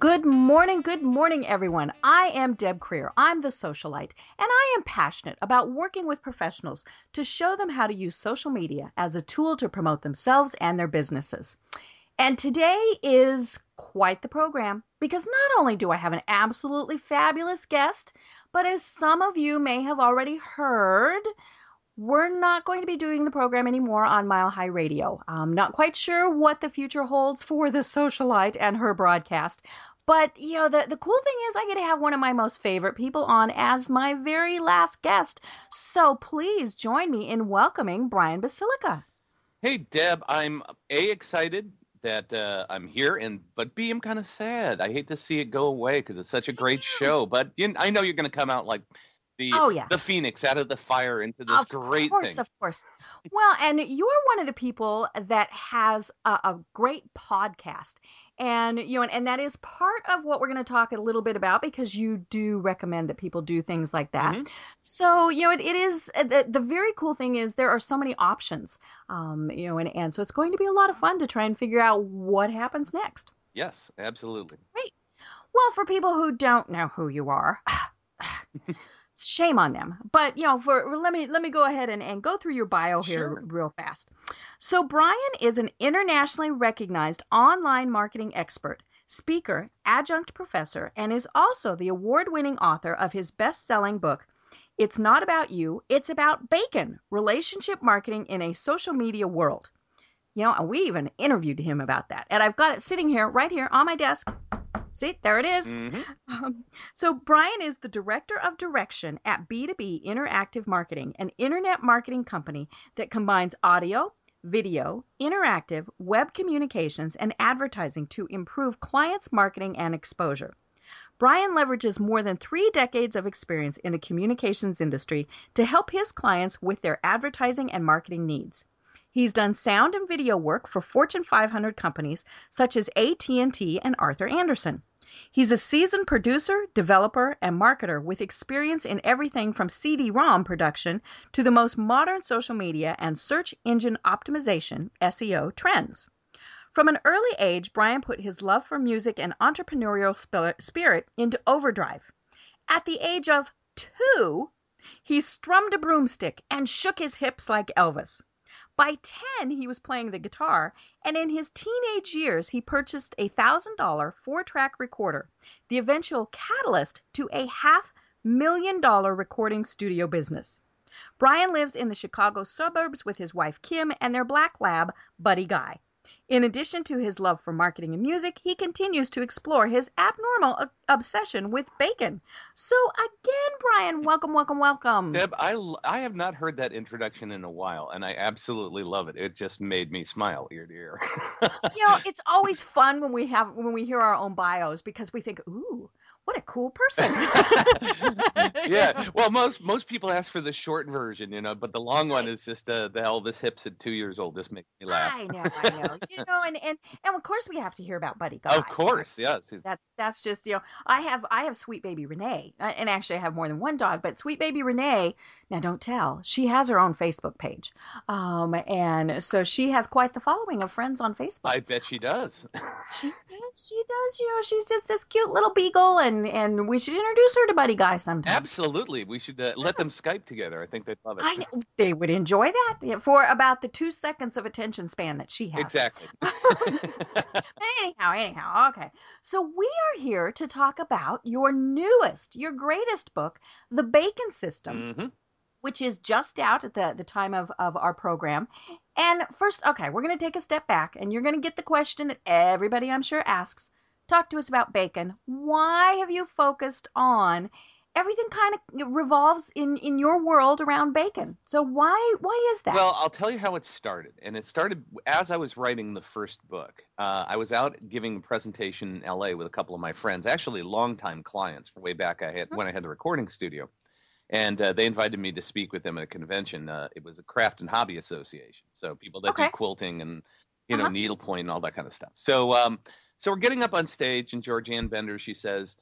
Good morning, good morning, everyone. I am Deb Krier. I'm the socialite, and I am passionate about working with professionals to show them how to use social media as a tool to promote themselves and their businesses. And today is quite the program because not only do I have an absolutely fabulous guest, but as some of you may have already heard, we're not going to be doing the program anymore on Mile High Radio. I'm not quite sure what the future holds for the socialite and her broadcast, but you know, the the cool thing is I get to have one of my most favorite people on as my very last guest. So please join me in welcoming Brian Basilico. Hey Deb, I'm a excited that uh, I'm here, and but B, I'm kind of sad. I hate to see it go away because it's such a great show. But you, I know you're going to come out like the Oh, yeah. the phoenix out of the fire into this of great course, thing. of course. of course. Well, and you're one of the people that has a, a great podcast, and you know, and, and that is part of what we're going to talk a little bit about because you do recommend that people do things like that. Mhm. So you know, it, it is uh, the, the very cool thing is there are so many options, um, you know, and and so it's going to be a lot of fun to try and figure out what happens next. Yes, absolutely. Great. Well, for people who don't know who you are, shame on them. But you know, for let me let me go ahead and, and go through your bio here Sure. real fast. So Brian is an internationally recognized online marketing expert, speaker, adjunct professor, and is also the award-winning author of his best-selling book. It's not about you, it's about bacon, relationship marketing in a social media world. You know, and we even interviewed him about that. And I've got it sitting here, right here on my desk. See, there it is. hmm Um, so, Brian is the director of direction at B2B Interactive Marketing, an internet marketing company that combines audio, video, interactive, web communications, and advertising to improve clients' marketing and exposure. Brian leverages more than three decades of experience in the communications industry to help his clients with their advertising and marketing needs. He's done sound and video work for Fortune 500 companies such as AT&T and Arthur Andersen. He's a seasoned producer, developer, and marketer with experience in everything from CD-ROM production to the most modern social media and search engine optimization (SEO) trends. From an early age, Brian put his love for music and entrepreneurial spirit into overdrive. At the age of two, he strummed a broomstick and shook his hips like Elvis. By 10, he was playing the guitar, and in his teenage years, he purchased a $1,000 four track recorder, the eventual catalyst to a half million dollar recording studio business. Brian lives in the Chicago suburbs with his wife Kim and their black lab, Buddy Guy. In addition to his love for marketing and music, he continues to explore his abnormal o- obsession with bacon. So, again, Brian, welcome, welcome, welcome. Deb, I, I have not heard that introduction in a while, and I absolutely love it. It just made me smile ear to ear. you know, it's always fun when we have when we hear our own bios because we think, "Ooh, what a cool person." yeah. Well, most most people ask for the short version, you know, but the long one is just uh, the Elvis hips at two years old. Just makes me laugh. I know, I know. You know, and and and of course we have to hear about Buddy Guy. Of course, yes. That's that's just you know I have I have sweet baby Renee uh, and actually I have more than one dog but sweet baby Renee now don't tell she has her own Facebook page um and so she has quite the following of friends on Facebook I bet she does. she she does you know she's just this cute little beagle and and we should introduce her to Buddy Guy sometime Absolutely. We should uh, let them Skype together. I think they'd love it. I they would enjoy that for about the two seconds of attention span that she has Exactly. anyhow, anyhow, okay. So we are here to talk about your newest, your greatest book, The Bacon System, hmm which is just out at the, the time of, of our program. And first, okay, we're going to take a step back and you're going to get the question that everybody I'm sure asks. Talk to us about bacon. Why have you focused on everything kind of revolves in in your world around bacon. So why why is that? Well, I'll tell you how it started, and it started as I was writing the first book. Uh, I was out giving a presentation in L.A. with a couple of my friends, actually longtime clients from way back I had when I had the recording studio, and uh, they invited me to speak with them at a convention. Uh, it was a craft and hobby association, so people that Okay. do quilting and you know Uh-huh. needlepoint and all that kind of stuff. So um, so we're getting up on stage, and Georganne Bender she says.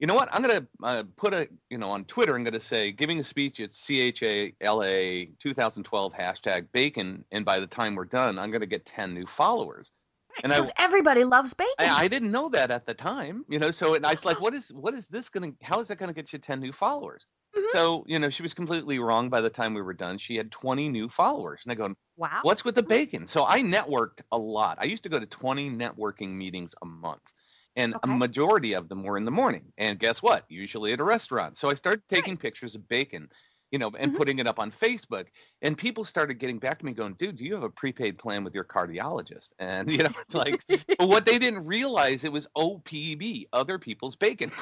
You know what? I'm gonna uh, put a, you know, on Twitter. I'm gonna say giving a speech at CHALA 2012 hashtag bacon, and by the time we're done, I'm gonna get 10 new followers. And Because everybody loves bacon. I, I didn't know that at the time, you know. So and I was like, what is, what is this gonna? How is that gonna get you 10 new followers? Mhm. So you know, she was completely wrong. By the time we were done, she had 20 new followers, and I go, wow. What's with the bacon? So I networked a lot. I used to go to 20 networking meetings a month. And Okay. a majority of them were in the morning. And guess what? Usually at a restaurant. So I started taking pictures of bacon, you know, and Mhm. putting it up on Facebook. And people started getting back to me going, dude, do you have a prepaid plan with your cardiologist? And, you know, it's like, but what they didn't realize, it was OPB, other people's bacon.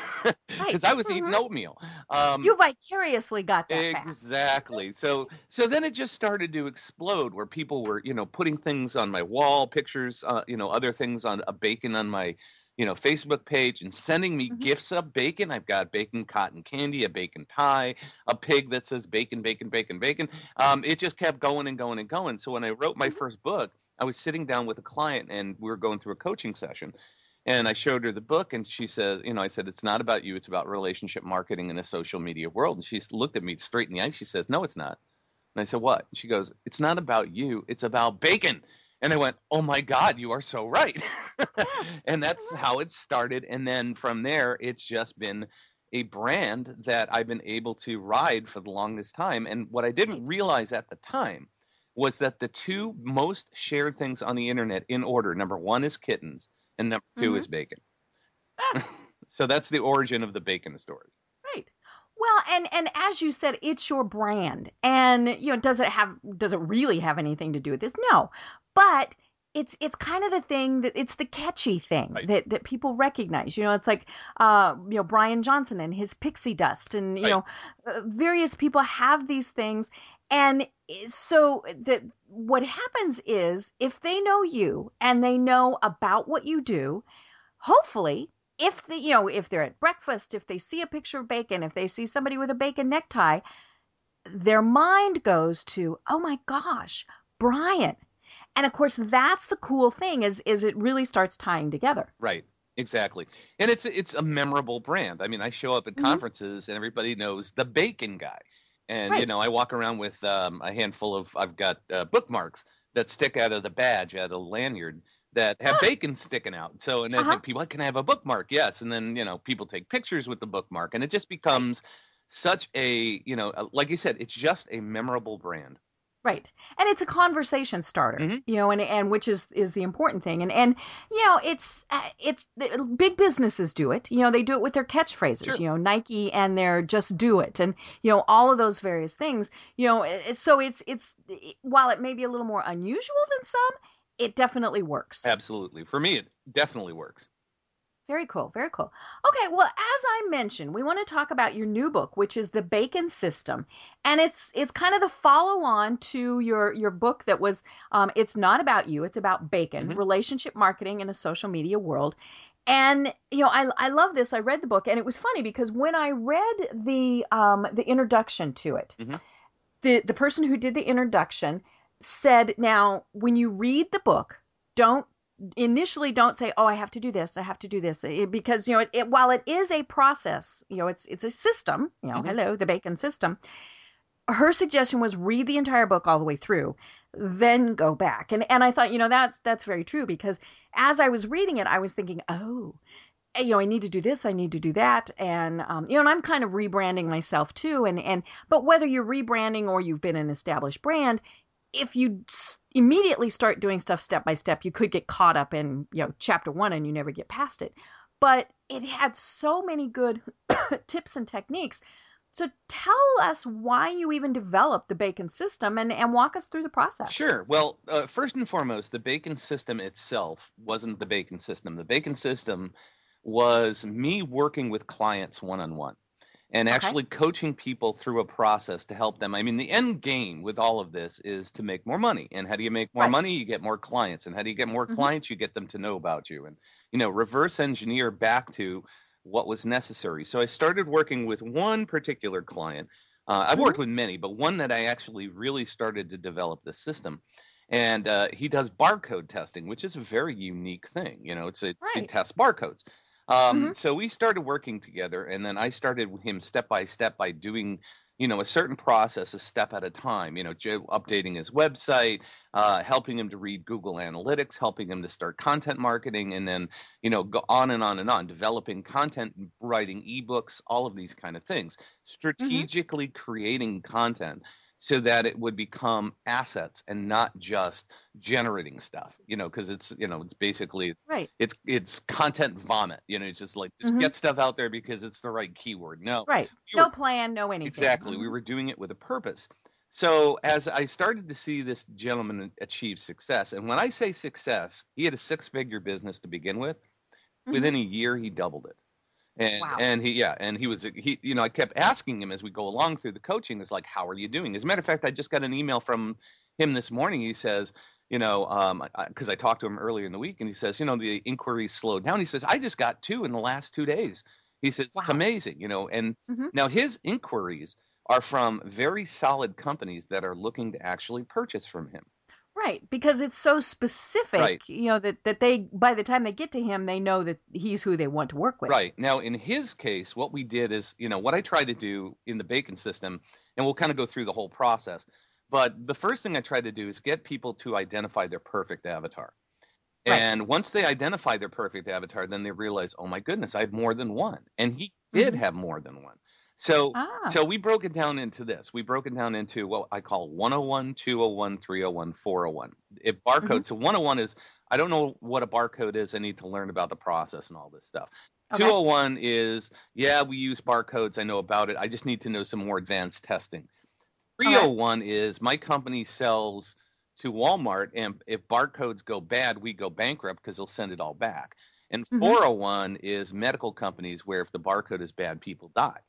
Because I was eating Mhm. oatmeal. Um, you vicariously got that. Exactly. So so then it just started to explode where people were, you know, putting things on my wall, pictures, uh, you know, other things on a bacon on my, you know, Facebook page and sending me Mhm. gifts of bacon. I've got bacon cotton candy, a bacon tie, a pig that says bacon, bacon, bacon, bacon. Um, it just kept going and going and going. So when I wrote my Mhm. first book, I was sitting down with a client and we were going through a coaching session. And I showed her the book, and she said, you know, I said, it's not about you, it's about relationship marketing in a social media world. And she looked at me straight in the eye. She says, no, it's not. And I said, what? She goes, it's not about you, it's about bacon. And I went, oh my God, you are so right. and that's how it started. And then from there, it's just been a brand that I've been able to ride for the longest time. And what I didn't realize at the time was that the two most shared things on the internet in order number one is kittens, and number 2 Mhm. is bacon. Ah. so that's the origin of the bacon story. Right. Well, and and as you said, it's your brand, and you know, does it have does it really have anything to do with this? No, but it's it's kind of the thing that it's the catchy thing Right. that that people recognize. You know, it's like uh, you know Brian Johnson and his pixie dust, and you Right. know, uh, various people have these things, and so that what happens is if they know you and they know about what you do, hopefully if the you know if they're at breakfast if they see a picture of bacon if they see somebody with a bacon necktie their mind goes to oh my gosh brian and of course that's the cool thing is is it really starts tying together Right. Exactly. And it's it's a memorable brand. I mean, I show up at Mhm. conferences and everybody knows the bacon guy. And you know, I walk around with um, a handful of I've got uh, bookmarks that stick out of the badge at a lanyard that have Ah. bacon sticking out. So and then Uh-huh. people can I have a bookmark? Yes. And then, you know, people take pictures with the bookmark and it just becomes such a, you know, uh, like you said, it's just a memorable brand. Right and it's a conversation starter Mhm. you know and and which is is the important thing and and you know it's uh, it's big businesses do it you know they do it with their catchphrases Sure. you know nike and their just do it and you know all of those various things you know so it's it's while it may be a little more unusual than some it definitely works Absolutely. For me it definitely works. Very cool very cool okay well as i mentioned we want to talk about your new book which is the bacon system and it's it's kind of the follow on to your your book that was um, it's not about you it's about bacon Mhm. relationship marketing in a social media world and you know I, I love this i read the book and it was funny because when i read the um, the introduction to it Mhm. the the person who did the introduction said now when you read the book don't initially don't say oh i have to do this i have to do this It- because you know it, it, while it is a process you know it's it's a system you know Mhm. hello the bacon system her suggestion was read the entire book all the way through then go back and and i thought you know that's that's very true because as i was reading it i was thinking oh you know i need to do this i need to do that and um, you know and i'm kind of rebranding myself too and and but whether you're rebranding or you've been an established brand if you immediately start doing stuff step by step you could get caught up in you know chapter one and you never get past it but it had so many good tips and techniques so tell us why you even developed the bacon system and, and walk us through the process Sure. Well, uh, first and foremost, the bacon system itself wasn't the bacon system. The bacon system was me working with clients one on one. And Okay. actually coaching people through a process to help them. I mean, the end game with all of this is to make more money. And how do you make more Right. money? You get more clients. And how do you get more Mhm. clients? You get them to know about you. And, you know, reverse engineer back to what was necessary. So I started working with one particular client. Uh, I've Mm-hmm. worked with many, but one that I actually really started to develop the system. And uh, he does barcode testing, which is a very unique thing. You know, it's, it's he Right. tests barcodes. Um, Mhm. So we started working together, and then I started with him step by step by doing, you know, a certain process, a step at a time. You know, updating his website, uh, helping him to read Google Analytics, helping him to start content marketing, and then, you know, go on and on and on, developing content, writing ebooks, all of these kind of things, strategically creating content so that it would become assets and not just generating stuff. You know, because it's, you know, it's basically it's Right. it's it's content vomit. You know, it's just like just Mhm. get stuff out there because it's the right keyword. No, Right. you No were- plan, no anything. exactly. We Mhm. were doing it with a purpose. So as I started to see this gentleman achieve success, and when I say success, he had a six-figure business to begin with. Mhm. Within a year, he doubled it. And Wow. and he yeah, and he was he you know I kept asking him as we go along through the coaching, is like, how are you doing? As a matter of fact, I just got an email from him this morning. He says, you know, um, because I, talked to him earlier in the week, and he says, you know, the inquiries slowed down. He says, I just got two in the last two days. He says it's amazing, you know, and Mhm. now his inquiries are from very solid companies that are looking to actually purchase from him. Right, because it's so specific, Right. you know, that, that they by the time they get to him, they know that he's who they want to work with. Right. Now, in his case, what we did is, you know, what I tried to do in the bacon system, and we'll kind of go through the whole process. But the first thing I tried to do is get people to identify their perfect avatar. Right. And once they identify their perfect avatar, then they realize, oh my goodness, I have more than one. And he did Mhm. have more than one. So Ah. so we broke it down into this. We broke it down into what I call 101, 201, 301, 401. It barcode. Mm-hmm. So 101 is I don't know what a barcode is. I need to learn about the process and all this stuff. Okay. 201 is yeah, we use barcodes. I know about it. I just need to know some more advanced testing. 301 is my company sells to Walmart, and if barcodes go bad, we go bankrupt because they'll send it all back. And Mhm. 401 is medical companies where if the barcode is bad, people die.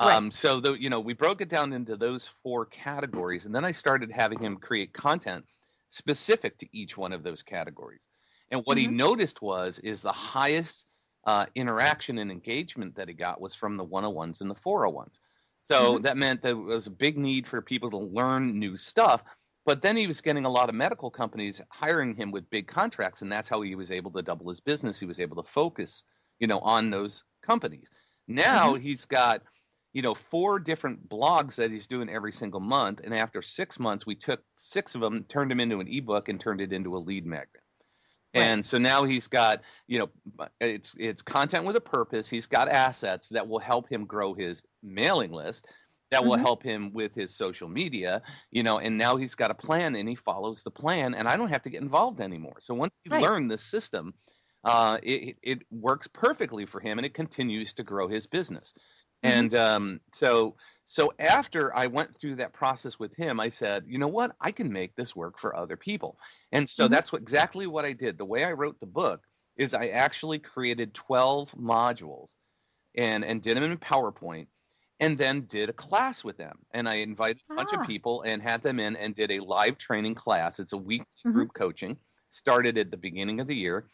Right. Um, so the, you know we broke it down into those four categories, and then I started having him create content specific to each one of those categories. And what he Mhm. noticed was is the highest uh, interaction and engagement that he got was from the 101s and the 401s. So Mhm. that meant there was a big need for people to learn new stuff. But then he was getting a lot of medical companies hiring him with big contracts, and that's how he was able to double his business. He was able to focus, you know, on those companies. Now he's got, you know, four different blogs that he's doing every single month, and after six months, we took six of them, turned them into an ebook, and turned it into a lead magnet. Right. And so now he's got, you know, it's it's content with a purpose. He's got assets that will help him grow his mailing list, that will Mhm. help him with his social media, you know, and now he's got a plan and he follows the plan and I don't have to get involved anymore. So once he Right. learned this system, uh, it, it works perfectly for him and it continues to grow his business. Mhm. And um, so so after I went through that process with him, I said, you know what, I can make this work for other people. And so Mhm. that's what exactly what I did. The way I wrote the book is I actually created 12 modules and and did them in PowerPoint and then did a class with them. And I invited a bunch Ah. of people and had them in and did a live training class. It's a weekly Mhm. group coaching. Started at the beginning of the year.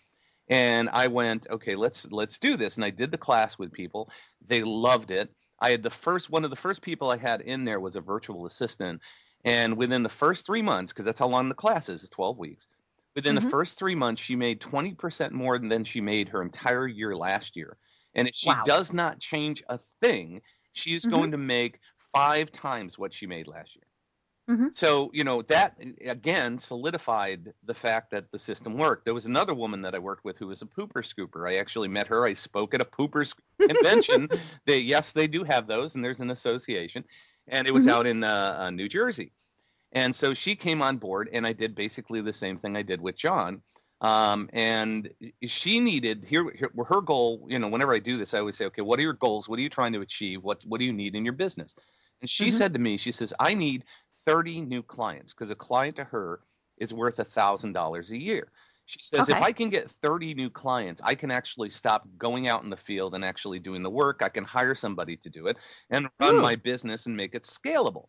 And I went, okay, let's let's do this. And I did the class with people. They loved it. I had the first one of the first people I had in there was a virtual assistant. And within the first three months, because that's how long the class is, it's 12 weeks. Within Mhm. the first three months, she made 20% more than she made her entire year last year. And if she Wow. does not change a thing, she's Mhm. going to make five times what she made last year. Mhm. So, you know, that again solidified the fact that the system worked. There was another woman that I worked with who was a pooper scooper. I actually met her. I spoke at a pooper convention. they, yes, they do have those, and there's an association. And it was Mhm. out in uh, uh, New Jersey. And so she came on board, and I did basically the same thing I did with John. Um, and she needed here, here her goal. You know, whenever I do this, I always say, okay, what are your goals? What are you trying to achieve? What what do you need in your business? And she Mhm. said to me, she says, I need 30 new clients because a client to her is worth a thousand dollars a year. She says, Okay. if I can get 30 new clients, I can actually stop going out in the field and actually doing the work. I can hire somebody to do it and run Ooh. my business and make it scalable.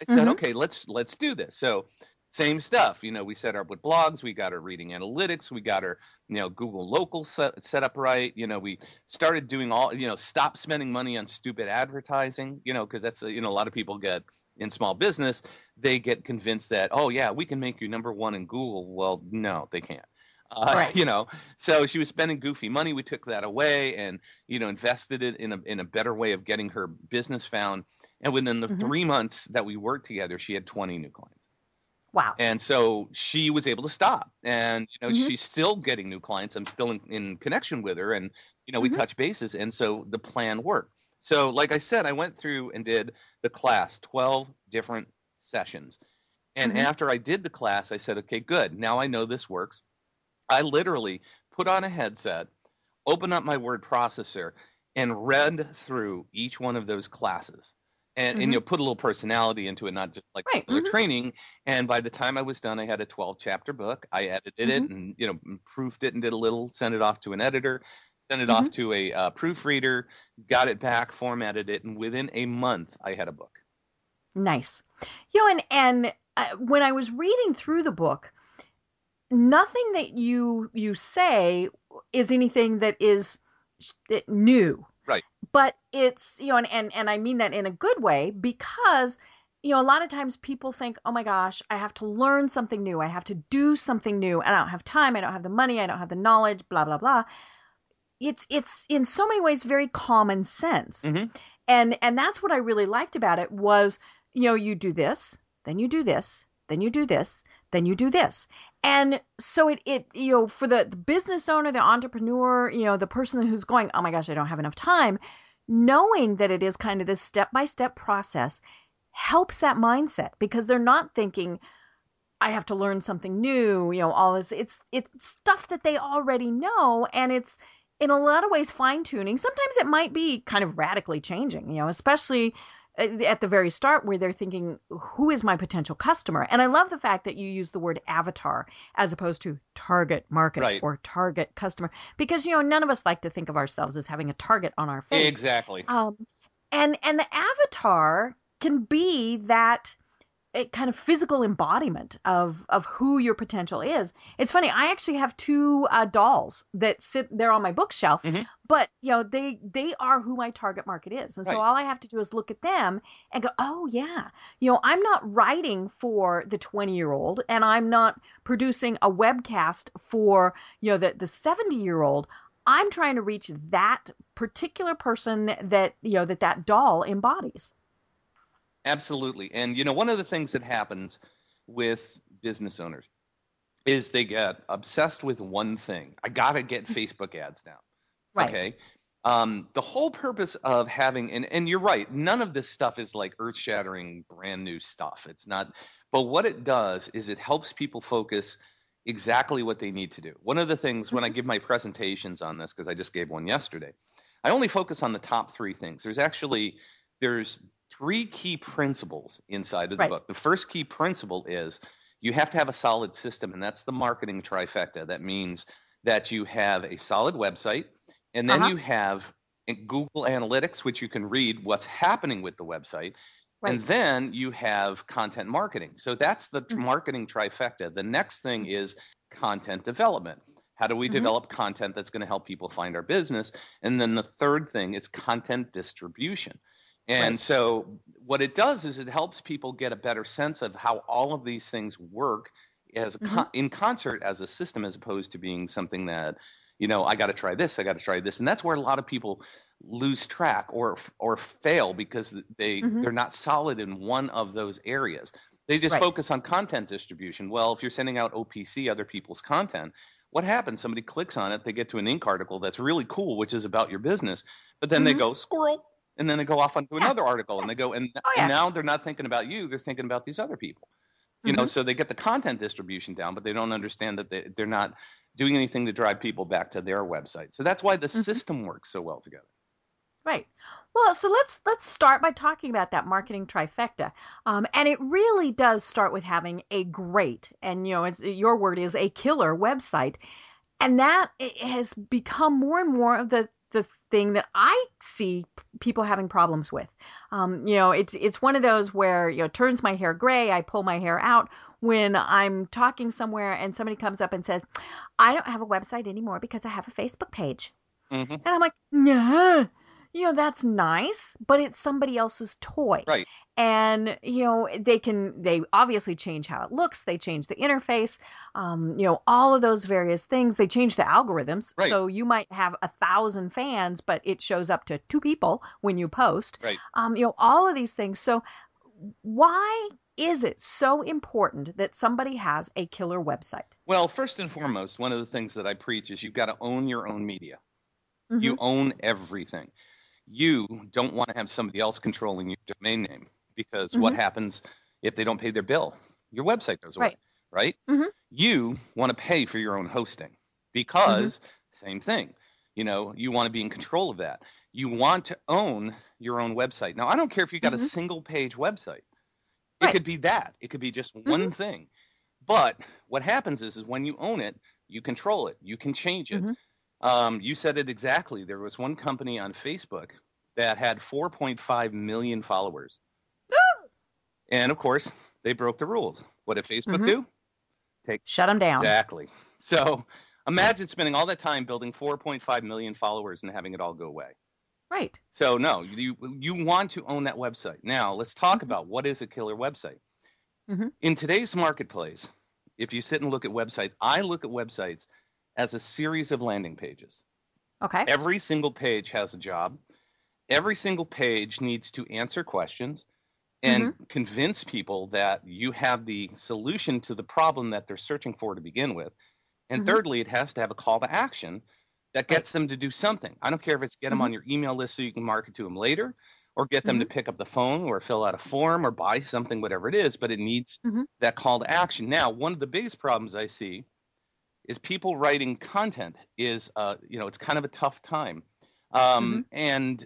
I said, Mhm. okay, let's let's do this. So same stuff. You know, we set up with blogs, we got our reading analytics, we got our, you know, Google local set, set up right. You know, we started doing all, you know, stop spending money on stupid advertising, you know, because that's, a, you know, a lot of people get in small business, they get convinced that, oh, yeah, we can make you number one in Google. Well, no, they can't. Uh, Right. You know, so she was spending goofy money. We took that away and, you know, invested it in a, in a better way of getting her business found. And within the Mhm. three months that we worked together, she had 20 new clients. Wow. And so she was able to stop. And, you know, Mhm. she's still getting new clients. I'm still in, in connection with her. And, you know, we Mhm. touch bases. And so the plan worked. So, like I said, I went through and did the class, 12 different sessions. And Mhm. after I did the class, I said, okay, good. Now I know this works. I literally put on a headset, opened up my word processor, and read through each one of those classes. And, Mhm. and you know, put a little personality into it, not just like Right, regular mhm. training. And by the time I was done, I had a 12 chapter book. I edited Mm-hmm. it and you know proofed it and did a little, sent it off to an editor, sent it Mm-hmm. off to a uh, proofreader, got it back, formatted it, and within a month, I had a book. Nice. You know, and and uh, when I was reading through the book, nothing that you you say is anything that is new. Right. But it's you know, and and and I mean that in a good way because you know a lot of times people think, oh my gosh, I have to learn something new, I have to do something new, and I don't have time, I don't have the money, I don't have the knowledge, blah blah blah. It's it's in so many ways very common sense. Mhm. and and that's what i really liked about it was you know you do this then you do this then you do this then you do this. And so it it you know for the, the business owner the entrepreneur you know the person who's going oh my gosh i don't have enough time knowing that it is kind of this step by step process helps that mindset because they're not thinking I have to learn something new, you know, all this. It's it's stuff that they already know and it's in a lot of ways fine tuning. Sometimes it might be kind of radically changing, you know, especially at at the very start where they're thinking who is my potential customer. And I love the fact that you use the word avatar as opposed to target market Right. or target customer because you know none of us like to think of ourselves as having a target on our face. Exactly. Um, and and the avatar can be that kind of physical embodiment of of who your potential is. It's funny. I actually have two uh, dolls that sit there on my bookshelf, Mhm. but you know they they are who my target market is, and so all I have to do is look at them and go, oh yeah, you know I'm not writing for the 20 year old, and I'm not producing a webcast for you know the the 70 year old. I'm trying to reach that particular person that you know that that doll embodies. Absolutely. And you know, one of the things that happens with business owners is they get obsessed with one thing. I got to get Facebook ads down. Right. Okay. Um, the whole purpose of having and, and you're right, none of this stuff is like earth shattering brand new stuff. It's not but what it does is it helps people focus exactly what they need to do. One of the things when I give my presentations on this, because I just gave one yesterday, I only focus on the top three things. There's actually there's three key principles inside of the Right. book. The first key principle is you have to have a solid system, and that's the marketing trifecta. That means that you have a solid website, and then Uh-huh. you have Google Analytics, which you can read what's happening with the website. And then you have content marketing. So that's the Mhm. marketing trifecta. The next thing is content development. How do we Mhm. develop content that's going to help people find our business? And then the third thing is content distribution. And Right. so what it does is it helps people get a better sense of how all of these things work as a con- in concert as a system as opposed to being something that you know I got to try this, I got to try this. And that's where a lot of people lose track or or fail because they Mhm. they're not solid in one of those areas. They just Right. focus on content distribution. Well, if you're sending out OPC, other people's content, what happens? Somebody clicks on it, they get to an Inc. article that's really cool, which is about your business, but then they Mhm. go squirrel, and then they go off onto Yeah. another article, and they go, and, Oh, yeah. and now they're not thinking about you, they're thinking about these other people. You know, Mhm. so they get the content distribution down, but they don't understand that they, they're not doing anything to drive people back to their website. So that's why the Mhm. system works so well together. Right. Well, so let's let's start by talking about that marketing trifecta, um, and it really does start with having a great and you know, it's, your word is a killer website, and that has become more and more of the the thing that I see people having problems with. Um, you know, it's it's one of those where you know turns my hair gray. I pull my hair out when I'm talking somewhere and somebody comes up and says, "I don't have a website anymore because I have a Facebook page," Mm-hmm. and I'm like, "Yeah." You know, that's nice, but it's somebody else's toy. Right. And, you know, they can, they obviously change how it looks. They change the interface, um, you know, all of those various things. They change the algorithms. Right. So you might have a thousand fans, but it shows up to two people when you post. Right. Um, you know, all of these things. So why is it so important that somebody has a killer website? Well, first and foremost, one of the things that I preach is you've got to own your own media. Mhm. You own everything. You don't want to have somebody else controlling your domain name because what Mhm. happens if they don't pay their bill? Your website goes away, Right. Mhm. You want to pay for your own hosting because Mm-hmm. same thing. You know, you want to be in control of that. You want to own your own website. Now, I don't care if you've got a single page website. It Right. Mm-hmm. could be that. It could be just one thing. But what happens is, is when you own it, you control it. You can change it. Um, you said it exactly. There was one company on Facebook that had 4.5 million followers. and of course, they broke the rules. What did Facebook Mhm. do? Shut them down. Exactly. So imagine spending all that time building 4.5 million followers and having it all go away. Right. So no, you you want to own that website. Now let's talk Mhm. about what is a killer website. Mhm. In today's marketplace, if you sit and look at websites, I look at websites as a series of landing pages. Okay. Every single page has a job. Every single page needs to answer questions and convince people that you have the solution to the problem that they're searching for to begin with. And Mhm. thirdly, it has to have a call to action that gets them to do something. I don't care if it's get them Mhm. on your email list so you can market to them later or get them to pick up the phone or fill out a form or buy something, whatever it is, but it needs Mhm. that call to action. Now, one of the biggest problems I see is people writing content is, uh, you know, it's kind of a tough time. Um, And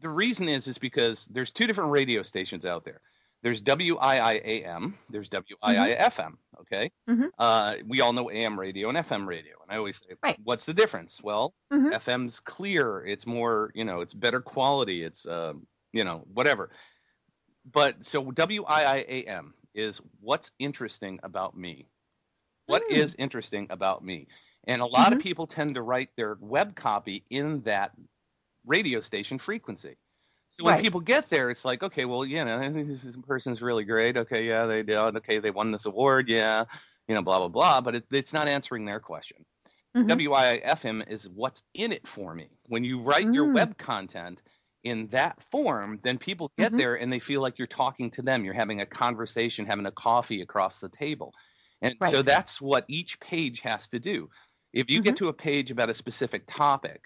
the reason is, is because there's two different radio stations out there. There's WIIAM, there's WIIFM, okay? Mhm. Uh, we all know AM radio and FM radio. And I always say, Right. what's the difference? Well, Mhm. FM's clear. It's more, you know, it's better quality. It's, um, you know, whatever. But so WIIAM is what's interesting about me. What Mm. is interesting about me? And a lot of Mhm. people tend to write their web copy in that radio station frequency. So when Right. people get there, it's like, okay, well, you know, this person's really great. Okay, yeah, they did. Okay, they won this award. Yeah, you know, blah blah blah. But it, it's not answering their question. Mhm. WIFM is what's in it for me. When you write your Mm. web content in that form, then people get Mhm. there and they feel like you're talking to them. You're having a conversation, having a coffee across the table. And so that's what each page has to do. If you get Mm-hmm. to a page about a specific topic,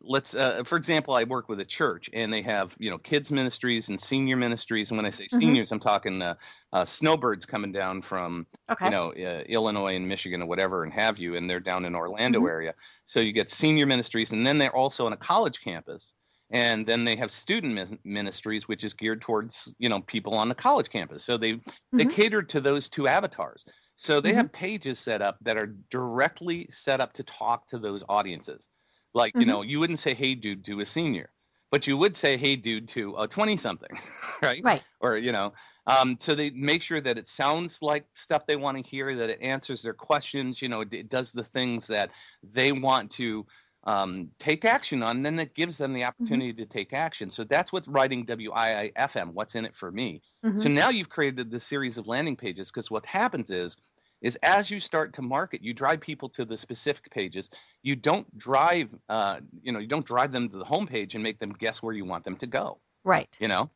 let's uh, for example i work with a church and they have you know kids ministries and senior ministries and when i say Mhm. seniors i'm talking uh, uh, snowbirds coming down from Okay. you know uh, illinois and michigan or whatever and have you and they're down in orlando Mhm. area so you get senior ministries and then they're also on a college campus and then they have student ministries which is geared towards you know people on the college campus so they they Mhm. cater to those two avatars so they Mhm. have pages set up that are directly set up to talk to those audiences like you Mhm. know you wouldn't say hey dude to a senior but you would say hey dude to a 20 something right Right. or you know um, so they make sure that it sounds like stuff they want to hear that it answers their questions you know it, it does the things that they want to um, take action on then it gives them the Mm-hmm. opportunity to take action so that's what writing wiifm what's in it for me Mhm. so now you've created the series of landing pages because what happens is is as you start to market you drive people to the specific pages you don't drive uh, you know you don't drive them to the homepage and make them guess where you want them to go Right. you know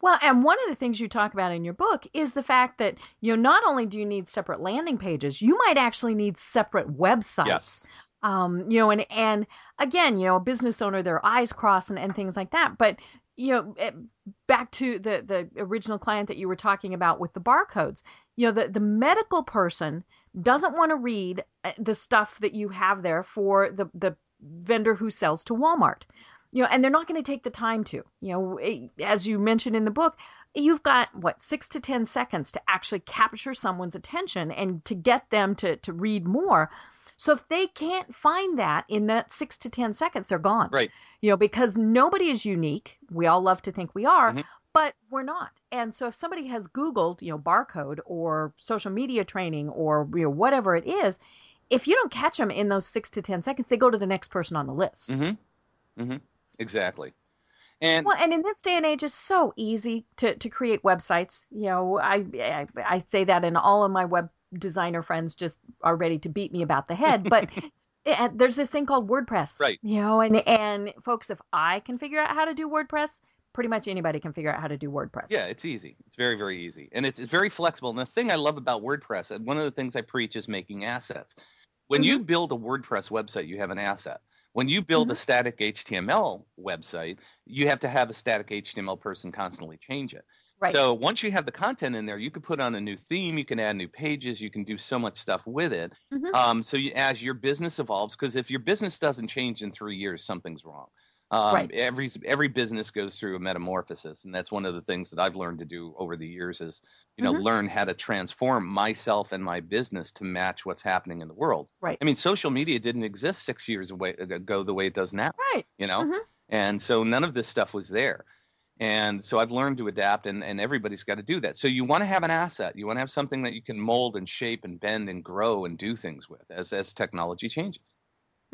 Well, and one of the things you talk about in your book is the fact that you know not only do you need separate landing pages, you might actually need separate websites. Yes. Um, you know, and and again, you know, a business owner, their eyes cross and, and things like that. But you know, eh, back to the the original client that you were talking about with the barcodes. You know, the the medical person doesn't want to read eh, the stuff that you have there for the the vendor who sells to Walmart. You know, and they're not going to take the time to. You know, eh, as you mentioned in the book, you've got what six to ten seconds to actually capture someone's attention and to get them to to read more. So if they can't find that in that six to ten seconds, they're gone. Right. You know, because nobody is unique. We all love to think we are, Mhm. but we're not. And so if somebody has Googled, you know, barcode or social media training or you know whatever it is, if you don't catch them in those six to ten seconds, they go to the next person on the list. Mm-hmm. Mm-hmm. Exactly. And Well, and in this day and age, it's so easy to, to create websites. You know, I, I I say that, in all of my web designer friends just are ready to beat me about the head. But it, eh, eh, there's this thing called WordPress, Right. You know, and and folks, if I can figure out how to do WordPress, pretty much anybody can figure out how to do WordPress. Yeah, it's easy. It's very, very easy. And it's, it's very flexible. And the thing I love about WordPress, and one of the things I preach is making assets. When you mm-hmm. build a WordPress website, you have an asset. When you build mm-hmm. a static HTML website, you have to have a static HTML person constantly change it. Right. So once you have the content in there, you can put on a new theme, you can add new pages, you can do so much stuff with it. Mhm. Um, so you, as your business evolves, because if your business doesn't change in three years, something's wrong. Um, Right. Every every business goes through a metamorphosis, and that's one of the things that I've learned to do over the years is, you know, Mhm. learn how to transform myself and my business to match what's happening in the world. Right. I mean, social media didn't exist six years away, ago the way it does now Right. you know Mhm. and so none of this stuff was there and so i've learned to adapt and, and everybody's got to do that. So you want to have an asset. You want to have something that you can mold and shape and bend and grow and do things with as as technology changes.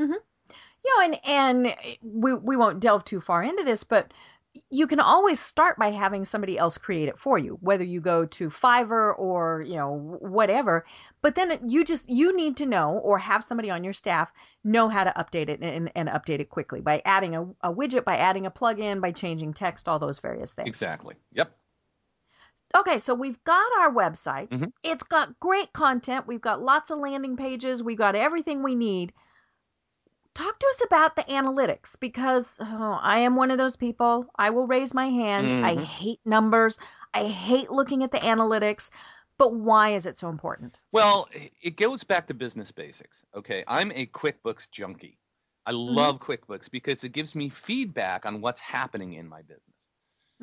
Mm-hmm. Know, and and eh, we we won't delve too far into this, but you can always start by having somebody else create it for you, whether you go to Fiverr or you know whatever. But then you just you need to know or have somebody on your staff know how to update it and, and update it quickly by adding a, a widget, by adding a plugin, by changing text, all those various things. exactly yep Okay, so we've got our website. Mhm. It's got great content. We've got lots of landing pages. We've got everything we need. Talk to us about the analytics because oh, I am one of those people. I will raise my hand. I Mhm. hate numbers. I hate looking at the analytics. But why is it so important? well it goes back to business basics okay i'm a quickbooks junkie i love quickbooks because it gives me feedback on what's happening in my business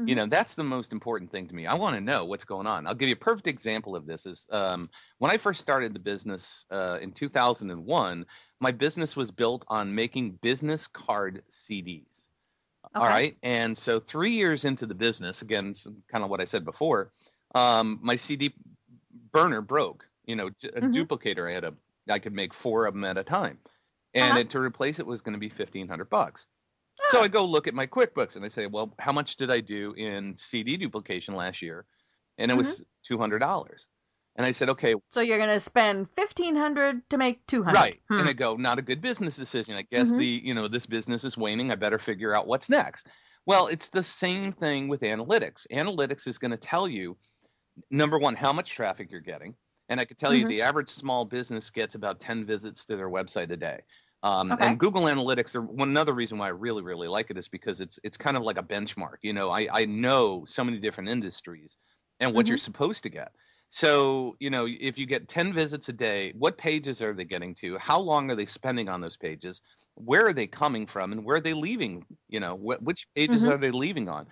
you Mhm. know that's the most important thing to me i want to know what's going on i'll give you a perfect example of this is um, when i first started the business uh, in 2001 my business was built on making business card cds all Okay. right and so three years into the business again kind of what i said before um, my cd burner broke you know a Mhm. duplicator i had a i could make four of them at a time and Uh-huh. it, to replace it was going to be 1500 bucks so I go look at my QuickBooks and I say, well, how much did I do in CD duplication last year? And it was two hundred dollars. And I said, okay, So you're going to spend fifteen hundred to make two hundred. right. Hmm. And I go, not a good business decision. I guess Mhm. the you know this business is waning. I better figure out what's next. Well, it's the same thing with analytics. Analytics is going to tell you number one how much traffic you're getting, and I could tell you Mhm. the average small business gets about ten visits to their website a day. Um, Okay. And Google Analytics, are- one another reason why I really, really like it is because it's it's kind of like a benchmark. You know, I, I know so many different industries and what Mhm. you're supposed to get. So, you know, if you get 10 visits a day, what pages are they getting to? How long are they spending on those pages? Where are they coming from and where are they leaving? You know, wh- which pages Mhm. are they leaving on?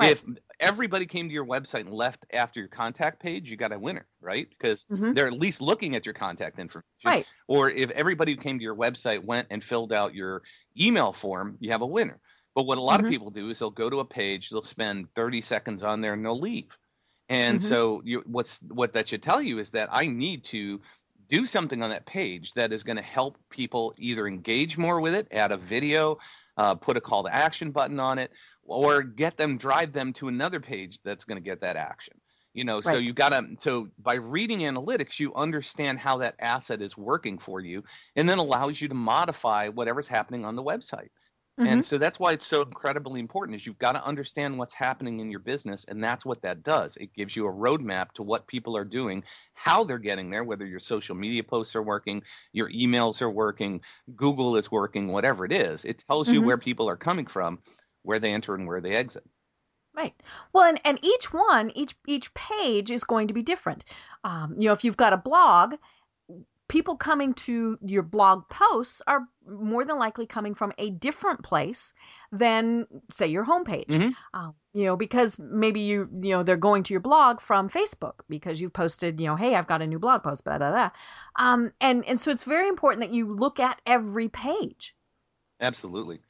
Right. If everybody came to your website and left after your contact page, you got a winner, right? Because Mhm. they're at least looking at your contact information. Right. Or if everybody who came to your website went and filled out your email form, you have a winner. But what a lot Mhm. of people do is they'll go to a page, they'll spend 30 seconds on there, and they'll leave. And Mhm. so you, what's what that should tell you is that I need to do something on that page that is going to help people either engage more with it, add a video, uh, put a call to action button on it, or get them drive them to another page that's going to get that action. You know, so Right. you got to so by reading analytics, you understand how that asset is working for you, and then allows you to modify whatever's happening on the website. Mhm. And so that's why it's so incredibly important is you've got to understand what's happening in your business and that's what that does. It gives you a roadmap to what people are doing, how they're getting there, whether your social media posts are working, your emails are working, Google is working, whatever it is. It tells you Mhm. where people are coming from, where they enter and where they exit. Right. Well, and, and each one, each each page is going to be different. Um, you know, if you've got a blog, people coming to your blog posts are more than likely coming from a different place than say your homepage Mhm. uh, you know because maybe you you know they're going to your blog from facebook because you've posted you know hey i've got a new blog post blah blah blah um and and so it's very important that you look at every page Absolutely.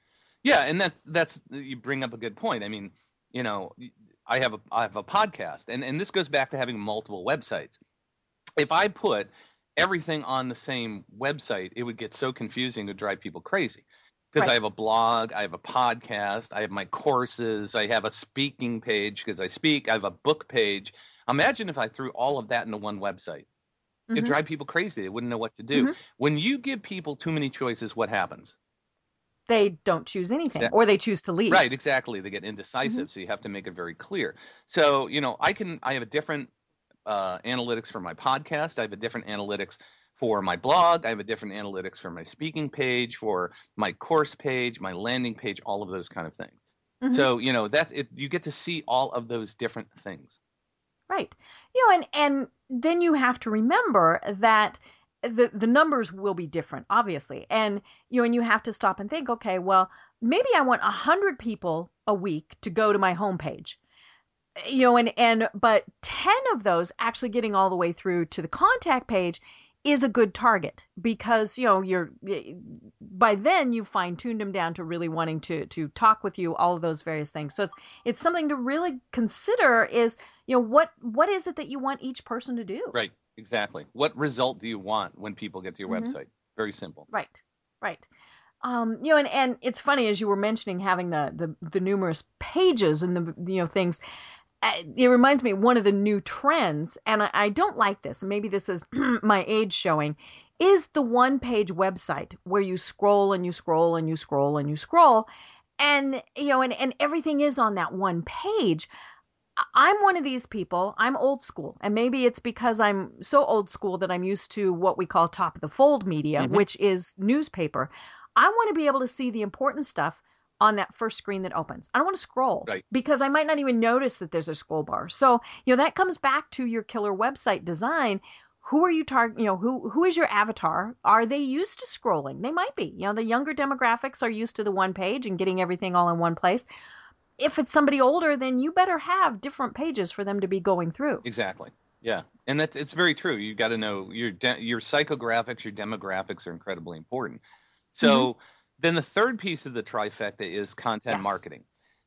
Yeah, and that's that's you bring up a good point. I mean, you know, I have a I have a podcast, and and this goes back to having multiple websites. If I put everything on the same website, it would get so confusing to drive people crazy. Because Right. I have a blog, I have a podcast, I have my courses, I have a speaking page because I speak, I have a book page. Imagine if I threw all of that into one website. It'd Mhm. drive people crazy. They wouldn't know what to do. Mhm. When you give people too many choices, what happens? They don't choose anything or they choose to leave Right, exactly. They get indecisive, so you have to make it very clear. So, you know, I can I have a different uh, analytics for my podcast. I have a different analytics for my blog. I have a different analytics for my speaking page, for my course page, my landing page, all of those kind of things. Mhm. So, you know, that it, you get to see all of those different things. Right. You know, and and then you have to remember that the the numbers will be different, obviously. And you know, and you have to stop and think, okay, well, maybe I want a hundred people a week to go to my homepage. You know, and and but ten of those actually getting all the way through to the contact page is a good target because you know you're by then you've fine tuned them down to really wanting to to talk with you all of those various things so it's it's something to really consider is you know what what is it that you want each person to do Right, exactly. What result do you want when people get to your Mhm. website? Very simple. right right um you know and and it's funny as you were mentioning having the the, the numerous pages and the you know things uh, it reminds me one of the new trends and I, I don't like this maybe this is my age showing is the one page website where you scroll and you scroll and you scroll and you scroll and you know and, and everything is on that one page I'm one of these people. I'm old school. And maybe it's because I'm so old school that I'm used to what we call top of the fold media, Mhm. which is newspaper. I want to be able to see the important stuff on that first screen that opens. I don't want to scroll Right. because I might not even notice that there's a scroll bar. So, you know, that comes back to your killer website design. Who are you targeting? You know, who who is your avatar? Are they used to scrolling? They might be. You know, the younger demographics are used to the one page and getting everything all in one place if it's somebody older, then you better have different pages for them to be going through. Exactly. Yeah, and that's it's very true. You've got to know your de- your psychographics, your demographics are incredibly important. So then the third piece of the trifecta is content Yes. marketing.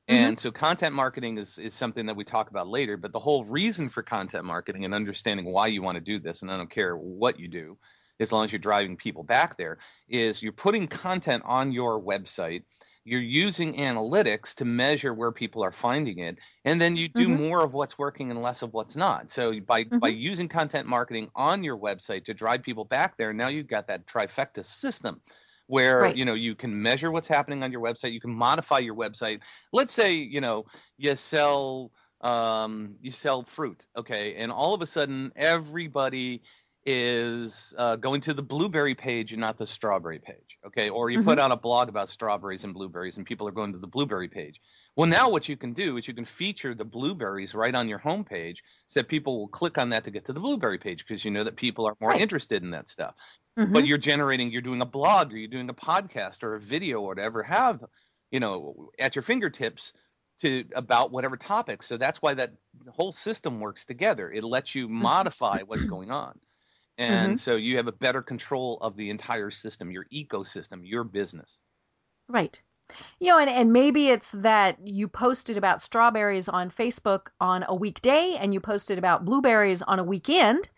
Mhm. And so content marketing is is something that we talk about later, but the whole reason for content marketing and understanding why you want to do this, and I don't care what you do, as long as you're driving people back there, is you're putting content on your website. You're using analytics to measure where people are finding it, and then you do Mhm. more of what's working and less of what's not. So by by Mhm. using content marketing on your website to drive people back there, now you've got that trifecta system where Right. you know you can measure what's happening on your website, you can modify your website. Let's say you know you sell um, you sell fruit, okay, and all of a sudden everybody is uh, going to the blueberry page and not the strawberry page, okay? Or you put out a blog about strawberries and blueberries, and people are going to the blueberry page. Well, now what you can do is you can feature the blueberries right on your homepage, so that people will click on that to get to the blueberry page because you know that people are more Right. interested in that stuff. Mhm. But you're generating, you're doing a blog, or you're doing a podcast, or a video, or whatever. Have you know at your fingertips to about whatever topic. So that's why that whole system works together. It lets you modify what's going on. And so you have a better control of the entire system, your ecosystem, your business. Right. You know, and, and maybe it's that you posted about strawberries on Facebook on a weekday and you posted about blueberries on a weekend.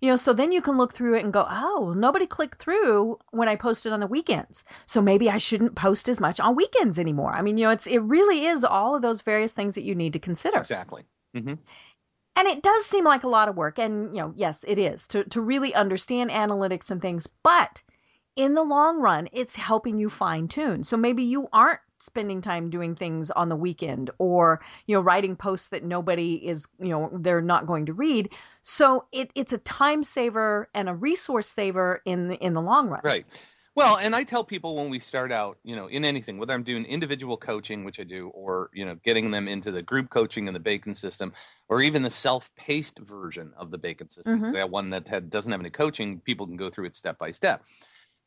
You know, so then you can look through it and go, oh, nobody clicked through when I posted on the weekends. So maybe I shouldn't post as much on weekends anymore. I mean, you know, it's it really is all of those various things that you need to consider. Exactly. hmm And it does seem like a lot of work. And, you know, yes, it is to, to really understand analytics and things. But in the long run, it's helping you fine tune. So maybe you aren't spending time doing things on the weekend or, you know, writing posts that nobody is, you know, they're not going to read. So it, it's a time saver and a resource saver in the, in the long run. Right. Well, and I tell people when we start out, you know, in anything, whether I'm doing individual coaching, which I do, or you know, getting them into the group coaching in the Bacon system, or even the self-paced version of the Bacon system, Mhm. so that one that had, doesn't have any coaching, people can go through it step by step.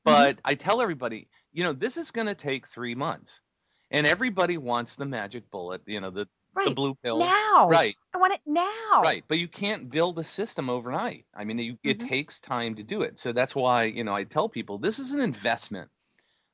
But I tell everybody, you know, this is going to take three months, and everybody wants the magic bullet, you know, the the blue pill, Now. right? I want it now. Right, but you can't build a system overnight. I mean, you, it Mhm. takes time to do it. So that's why, you know, I tell people this is an investment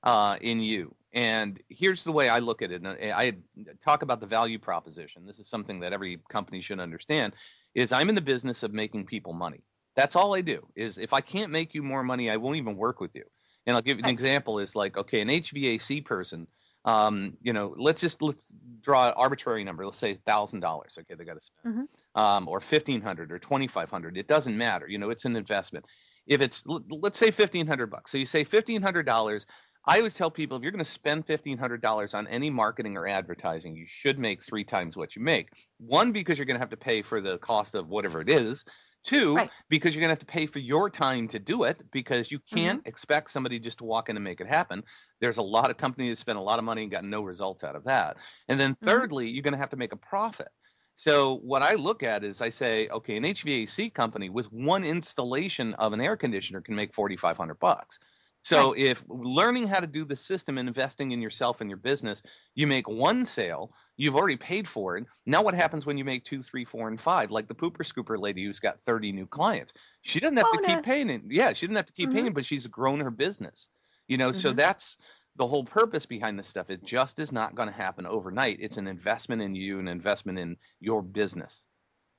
uh, in you. And here's the way I look at it. And I I talk about the value proposition. This is something that every company should understand. Is I'm in the business of making people money. That's all I do. Is if I can't make you more money, I won't even work with you. And I'll give you an example. Is like, okay, an HVAC person. Um, you know, let's just let's draw an arbitrary number. Let's say thousand dollars. Okay, they got to spend Mhm. um, or 1500 or 2500 it doesn't matter you know it's an investment if it's let's say 1500 bucks so you say 1500 dollars i always tell people if you're going to spend 1500 dollars on any marketing or advertising you should make three times what you make one because you're going to have to pay for the cost of whatever it is two Right. because you're going to have to pay for your time to do it because you mm-hmm. can't expect somebody just to walk in and make it happen. There's a lot of companies that spend a lot of money and got no results out of that. And then mm-hmm. thirdly you're going to have to make a profit. So what I look at is I say, okay, an HVAC company with one installation of an air conditioner can make 4,500 bucks. So if learning how to do the system and investing in yourself and your business, you make one sale, you've already paid for it. Now what happens when you make two, three, four, and five? Like the pooper scooper lady who's got 30 new clients. She doesn't have to keep paying it. Yeah, she doesn't have to keep Mhm. paying, but she's grown her business. You know, so Mhm. that's the whole purpose behind this stuff. It just is not going to happen overnight. It's an investment in you, an investment in your business.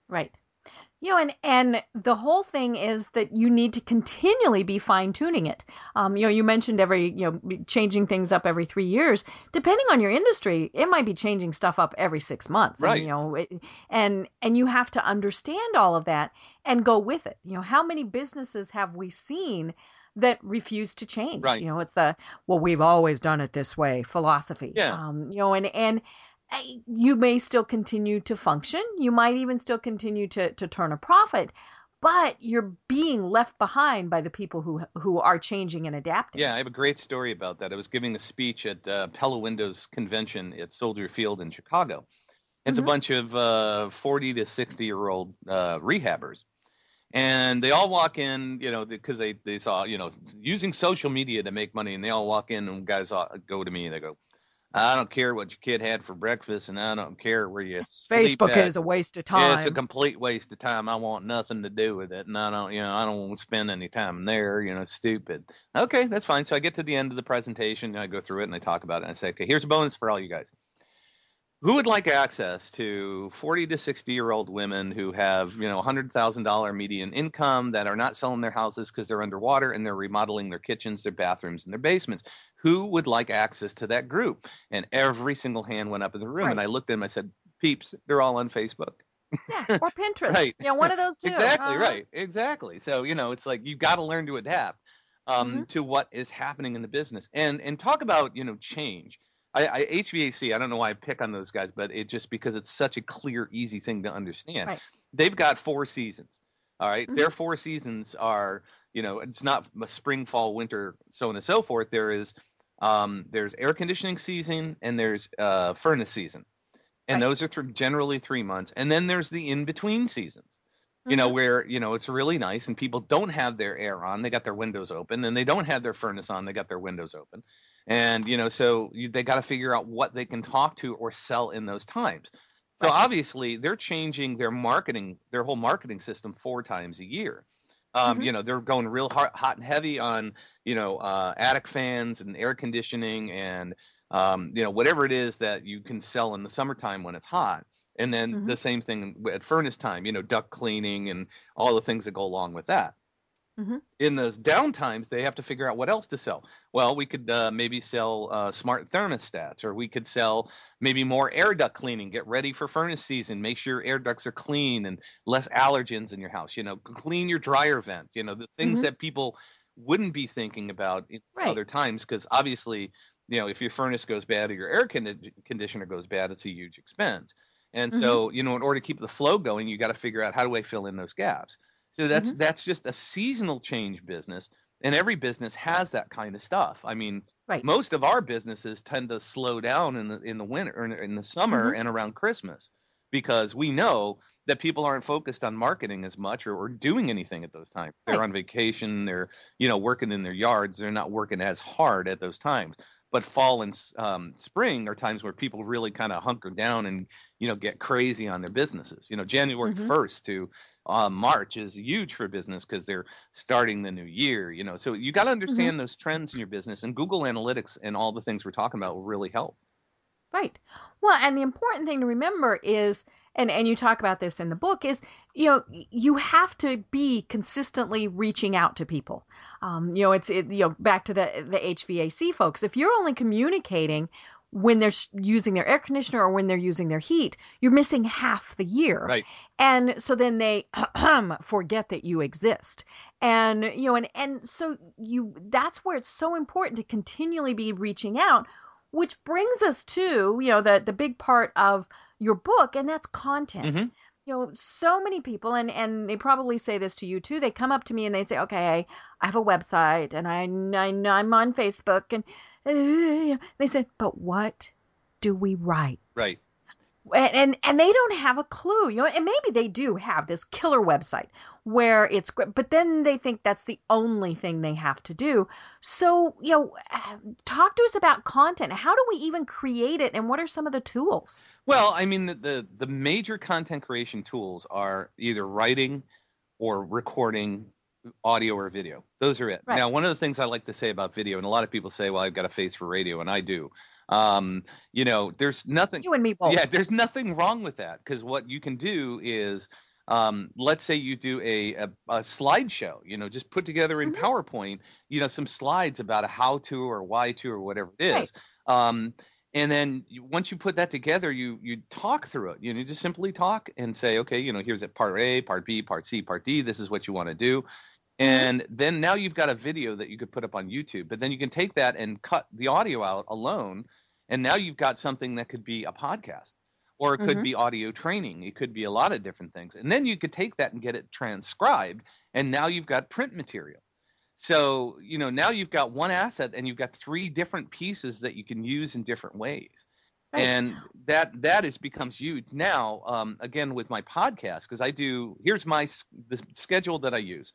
Right. You know, and and the whole thing is that you need to continually be fine tuning it. Um, you know, you mentioned every you know changing things up every three years. Depending on your industry, it might be changing stuff up every six months. And, Right. you know, it, and and you have to understand all of that and go with it. You know, how many businesses have we seen? That refuse to change. Right. You know, it's the well, we've always done it this way philosophy. Yeah. Um, you know, and and you may still continue to function. You might even still continue to, to turn a profit, but you're being left behind by the people who who are changing and adapting. Yeah, I have a great story about that. I was giving a speech at uh, Pella Windows convention at Soldier Field in Chicago. It's Mhm. a bunch of uh, 40 to 60 year old uh, rehabbers. And they all walk in, you know, because they, they saw, you know, using social media to make money. And they all walk in, and guys all go to me and they go, I don't care what your kid had for breakfast, and I don't care where you Facebook at. is a waste of Yeah, time. it's a complete waste of time. I want nothing to do with it, and I don't, you know, I don't want to spend any time there. You know, it's stupid. Okay, that's fine. So I get to the end of the presentation, and I go through it, and I talk about it, and I say, okay, here's a bonus for all you guys. Who would like access to 40 to 60 year old women who have, you know, $100,000 median income that are not selling their houses because they're underwater and they're remodeling their kitchens, their bathrooms, and their basements? Who would like access to that group? And every single hand went up in the room, and I looked at them. I said, peeps, they're all on Facebook. yeah, or Pinterest. Right. Yeah, one of those two. Exactly Uh-huh. right. Exactly. So you know, it's like you've got to learn to adapt um, Mm-hmm. to what is happening in the business, and and talk about you know change. I, I HVAC. I don't know why I pick on those guys, but it just because it's such a clear, easy thing to understand. Right. They've got four seasons. All right? Mhm. Their four seasons are you know it's not a spring, fall, winter, so on and so forth. There is um, there's air conditioning season and there's uh, furnace season, and Right. those are th- generally three months. And then there's the in between seasons you know Mhm. where you know it's really nice and people don't have their air on they got their windows open and they don't have their furnace on they got their windows open and you know so you, they got to figure out what they can talk to or sell in those times so Right. obviously they're changing their marketing their whole marketing system four times a year um, Mhm. you know they're going real hot, hot and heavy on you know uh, attic fans and air conditioning and um, you know whatever it is that you can sell in the summertime when it's hot and then Mhm. the same thing at furnace time you know duct cleaning and all the things that go along with that Mhm. in those downtimes they have to figure out what else to sell well we could uh, maybe sell uh, smart thermostats or we could sell maybe more air duct cleaning get ready for furnace season make sure your air ducts are clean and less allergens in your house you know clean your dryer vent you know the things Mhm. that people wouldn't be thinking about in Right. other times because obviously you know if your furnace goes bad or your air condi- conditioner goes bad it's a huge expense and so you know in order to keep the flow going you got to figure out how do i fill in those gaps so that's that's just a seasonal change business and every business has that kind of stuff. I mean, Right. most of our businesses tend to slow down in the in the winter or in the summer Mhm. and around Christmas because we know that people aren't focused on marketing as much or, or doing anything at those times. They're Right. on vacation, they're you know working in their yards, they're not working as hard at those times. But fall and um, spring are times where people really kind of hunker down and you know get crazy on their businesses. You know, January Mhm. 1st to uh, March is huge for business because they're starting the new year. You know, so you got to understand those trends in your business, and Google Analytics and all the things we're talking about will really help. Right. Well, and the important thing to remember is, and and you talk about this in the book, is you know you have to be consistently reaching out to people. Um, you know, it's it, you know back to the the HVAC folks. If you're only communicating when they're using their air conditioner or when they're using their heat, you're missing half the year. Right. And so then they forget that you exist. And you know, and and so you that's where it's so important to continually be reaching out which brings us to you know the the big part of your book and that's content Mhm. you know so many people and and they probably say this to you too they come up to me and they say okay i have a website and i, I i'm on facebook and they said but what do we write? Right. and, and and they don't have a clue you know and maybe they do have this killer website where it's great but then they think that's the only thing they have to do. So you know talk to us about content. How do we even create it and what are some of the tools? Well, I mean, the, the the major content creation tools are either writing or recording audio or video. Those are it. Right. Now, one of the things I like to say about video, and a lot of people say, "Well, I've got a face for radio," and I do. Um, you know, there's nothing. you and me both Yeah, there's nothing wrong with that because what you can do is, um, let's say you do a, a, a slideshow, you know, just put together in Mhm. PowerPoint, you know, some slides about a how to or why to or whatever it is. Right. Um, and then you, once you put that together, you you talk through it. You know, just simply talk and say, okay, you know, here's it part A, part B, part C, part D. This is what you want to do. And then now you've got a video that you could put up on YouTube. But then you can take that and cut the audio out alone, and now you've got something that could be a podcast, or it could Mhm. be audio training. It could be a lot of different things. And then you could take that and get it transcribed, and now you've got print material. So, you know, now you've got one asset and you've got three different pieces that you can use in different ways. Right. And that that is becomes huge now. Um, again, with my podcast, because I do. Here's my the schedule that I use.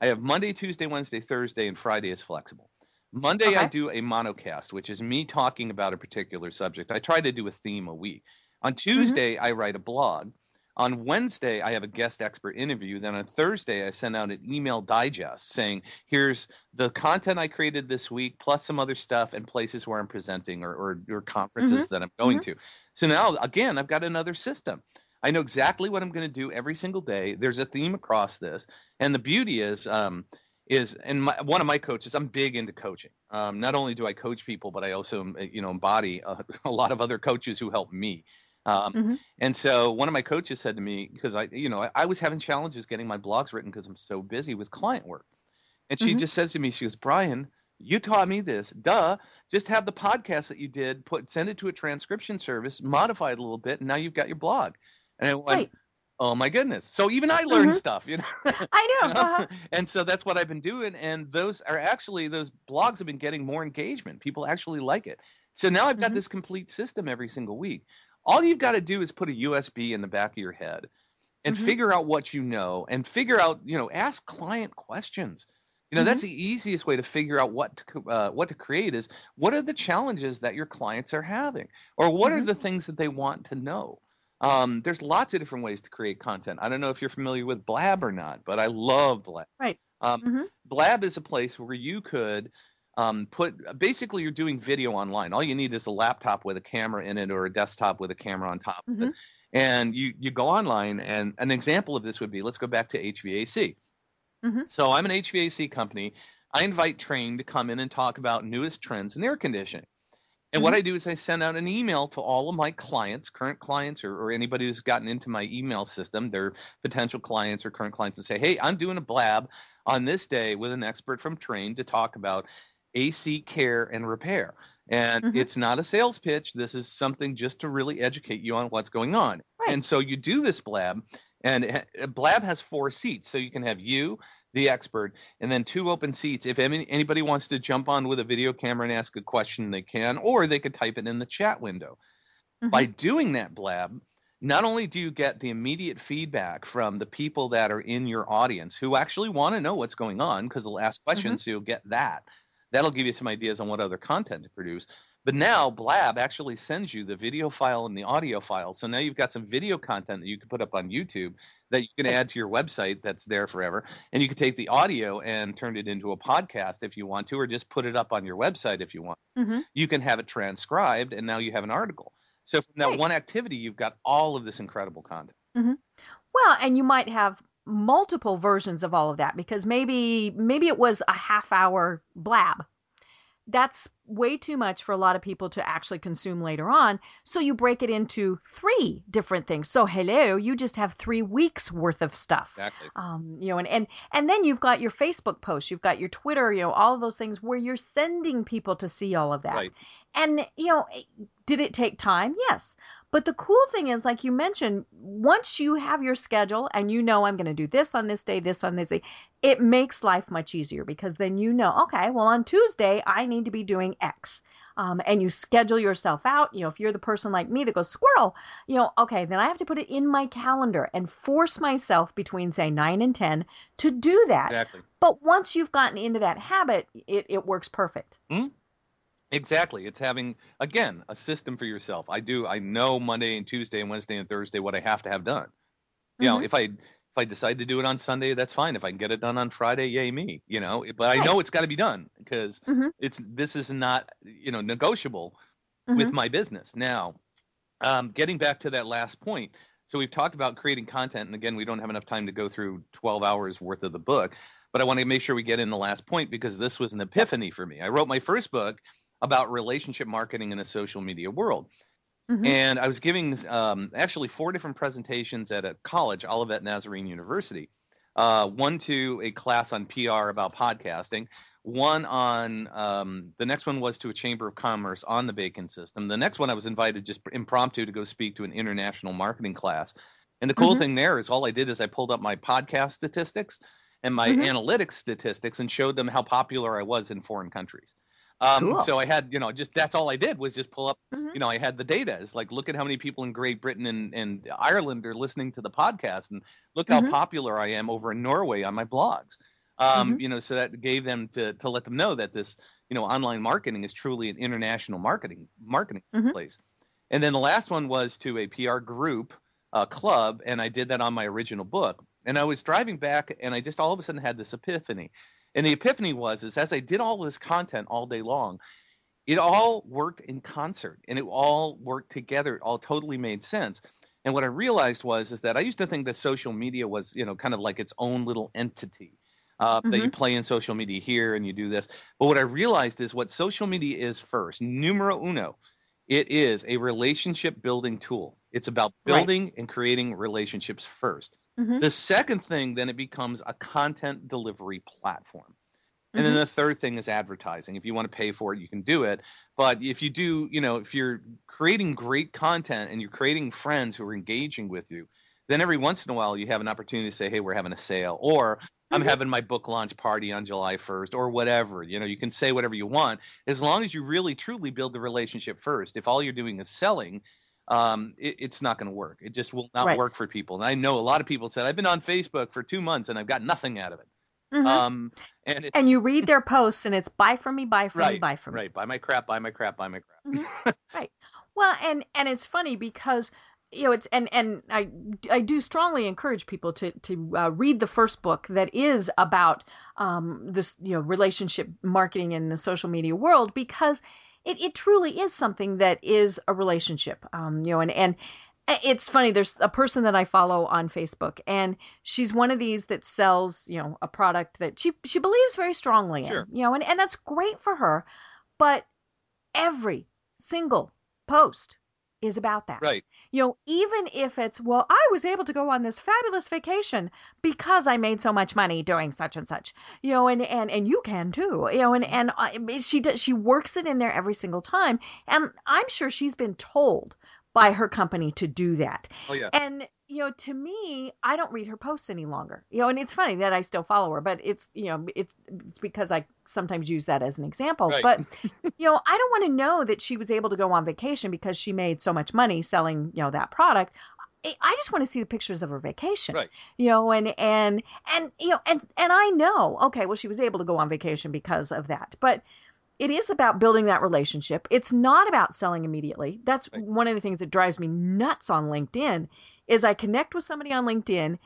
I have Monday, Tuesday, Wednesday, Thursday, and Friday is flexible. Monday I do a monocast, which is me talking about a particular subject. I try to do a theme a week. On mm-hmm. Tuesday, I write a blog. On Wednesday, I have a guest expert interview. Then on Thursday, I send out an email digest saying, here's the content I created this week, plus some other stuff and places where I'm presenting or, or, or conferences mm-hmm. that I'm going mm-hmm. to. So now, again, I've got another system. I know exactly what I'm going to do every single day. There's a theme across this. And the beauty is, um, is and my, one of my coaches, I'm big into coaching. Um, not only do I coach people, but I also, um, you know, embody a, a lot of other coaches who help me. Um, Mhm. And so one of my coaches said to me, because I, you know, I, I was having challenges getting my blogs written because I'm so busy with client work. And she Mhm. just says to me, she goes, Brian, you taught me this. Duh. Just have the podcast that you did, put send it to a transcription service, modify it a little bit, and now you've got your blog. And I went, Right. oh my goodness. So even I learned Mhm. stuff, you know. i know You know? uh-huh. and so that's what I've been doing. And those are actually those blogs have been getting more engagement. People actually like it. So now I've got Mhm. this complete system every single week. All you've got to do is put a USB in the back of your head and Mhm. figure out what you know and figure out, you know, ask client questions. You know, Mhm. that's the easiest way to figure out what to uh, what to create is what are the challenges that your clients are having or what are Mhm. the things that they want to know. Um, there's lots of different ways to create content. I don't know if you're familiar with Blab or not, but I love Blab. Right. Um, Mhm. Blab is a place where you could um, put basically you're doing video online. All you need is a laptop with a camera in it or a desktop with a camera on top of Mhm. it. And you you go online and an example of this would be let's go back to HVAC. Mhm. So I'm an HVAC company. I invite Trane to come in and talk about newest trends in air conditioning. And what Mhm. I do is I send out an email to all of my clients, current clients, or, or anybody who's gotten into my email system, their potential clients or current clients, and say, hey, I'm doing a blab on this day with an expert from Trane to talk about AC care and repair. And Mhm. it's not a sales pitch. This is something just to really educate you on what's going on. Right. And so you do this blab, and Blab has four seats. So you can have you, the expert, and then two open seats. If any, anybody wants to jump on with a video camera and ask a question, they can, or they could type it in the chat window. Mm-hmm. By doing that, Blab, not only do you get the immediate feedback from the people that are in your audience who actually want to know what's going on because they'll ask questions, mm-hmm. so you'll get that. That'll give you some ideas on what other content to produce. But now Blab actually sends you the video file and the audio file. So now you've got some video content that you can put up on YouTube that you can add to your website that's there forever. And you can take the audio and turn it into a podcast if you want to, or just put it up on your website if you want. Mm-hmm. You can have it transcribed, and now you have an article. So from that right. one activity, you've got all of this incredible content. Mm-hmm. Well, and you might have multiple versions of all of that because maybe maybe it was a half hour blab that's way too much for a lot of people to actually consume later on. So you break it into three different things. So hello, you just have three weeks worth of stuff. Exactly. Um, you know, and, and and then you've got your Facebook posts, you've got your Twitter, you know, all of those things where you're sending people to see all of that. Right. And you know, did it take time? Yes. But the cool thing is, like you mentioned, once you have your schedule and you know I'm going to do this on this day, this on this day, it makes life much easier because then you know, okay, well, on Tuesday, I need to be doing X. Um, and you schedule yourself out. You know, if you're the person like me that goes squirrel, you know, okay, then I have to put it in my calendar and force myself between, say, 9 and 10 to do that. Exactly. But once you've gotten into that habit, it, it works perfect. Mm-hmm. Exactly. It's having again a system for yourself. I do. I know Monday and Tuesday and Wednesday and Thursday what I have to have done. You mm-hmm. know, if I if I decide to do it on Sunday, that's fine. If I can get it done on Friday, yay me. You know, but I know it's got to be done because mm-hmm. it's this is not you know negotiable mm-hmm. with my business. Now, um, getting back to that last point. So we've talked about creating content, and again, we don't have enough time to go through 12 hours worth of the book. But I want to make sure we get in the last point because this was an epiphany yes. for me. I wrote my first book about relationship marketing in a social media world. Mm-hmm. And I was giving um, actually four different presentations at a college, Olivet Nazarene University. Uh, one to a class on PR about podcasting, one on um, the next one was to a chamber of commerce on the bacon system. The next one I was invited just impromptu to go speak to an international marketing class. And the cool mm-hmm. thing there is all I did is I pulled up my podcast statistics and my mm-hmm. analytics statistics and showed them how popular I was in foreign countries. Um, cool. So I had, you know, just that's all I did was just pull up, mm-hmm. you know, I had the data. It's like, look at how many people in Great Britain and, and Ireland are listening to the podcast, and look how mm-hmm. popular I am over in Norway on my blogs. Um, mm-hmm. You know, so that gave them to to let them know that this, you know, online marketing is truly an international marketing marketing mm-hmm. place. And then the last one was to a PR group, uh, club, and I did that on my original book. And I was driving back, and I just all of a sudden had this epiphany. And the epiphany was is as I did all this content all day long, it all worked in concert and it all worked together. It all totally made sense. And what I realized was is that I used to think that social media was, you know, kind of like its own little entity. Uh, mm-hmm. That you mm-hmm. play in social media here and you do this. But what I realized is what social media is first, numero uno, it is a relationship building tool. It's about building right. and creating relationships first. Mm-hmm. The second thing, then it becomes a content delivery platform. And mm-hmm. then the third thing is advertising. If you want to pay for it, you can do it. But if you do, you know, if you're creating great content and you're creating friends who are engaging with you, then every once in a while you have an opportunity to say, hey, we're having a sale, or I'm mm-hmm. having my book launch party on July 1st, or whatever. You know, you can say whatever you want as long as you really truly build the relationship first. If all you're doing is selling, um, it, it's not going to work. It just will not right. work for people. And I know a lot of people said, I've been on Facebook for two months and I've got nothing out of it. Mm-hmm. Um, and and you read their posts and it's buy from me, buy from right, me, buy from me. Right, buy my crap, buy my crap, buy my crap. Mm-hmm. right. Well, and and it's funny because you know it's and and I I do strongly encourage people to to uh, read the first book that is about um, this you know relationship marketing in the social media world because it, it truly is something that is a relationship. Um, you know, and, and it's funny there's a person that i follow on facebook and she's one of these that sells you know a product that she she believes very strongly in you know and, and that's great for her but every single post is about that. Right. You know, even if it's, well, I was able to go on this fabulous vacation because I made so much money doing such and such. You know, and and and you can too. You know, and and uh, she does she works it in there every single time, and I'm sure she's been told by her company to do that. Oh yeah. And you know, to me, I don't read her posts any longer. You know, and it's funny that I still follow her, but it's you know, it's it's because I sometimes use that as an example. Right. But you know, I don't want to know that she was able to go on vacation because she made so much money selling you know that product. I- just want to see the pictures of her vacation, Right. you know, and and and you know, and and I know, okay, well, she was able to go on vacation because of that, but it is about building that relationship. It's not about selling immediately. That's Right. one of the things that drives me nuts on LinkedIn is I connect with somebody on LinkedIn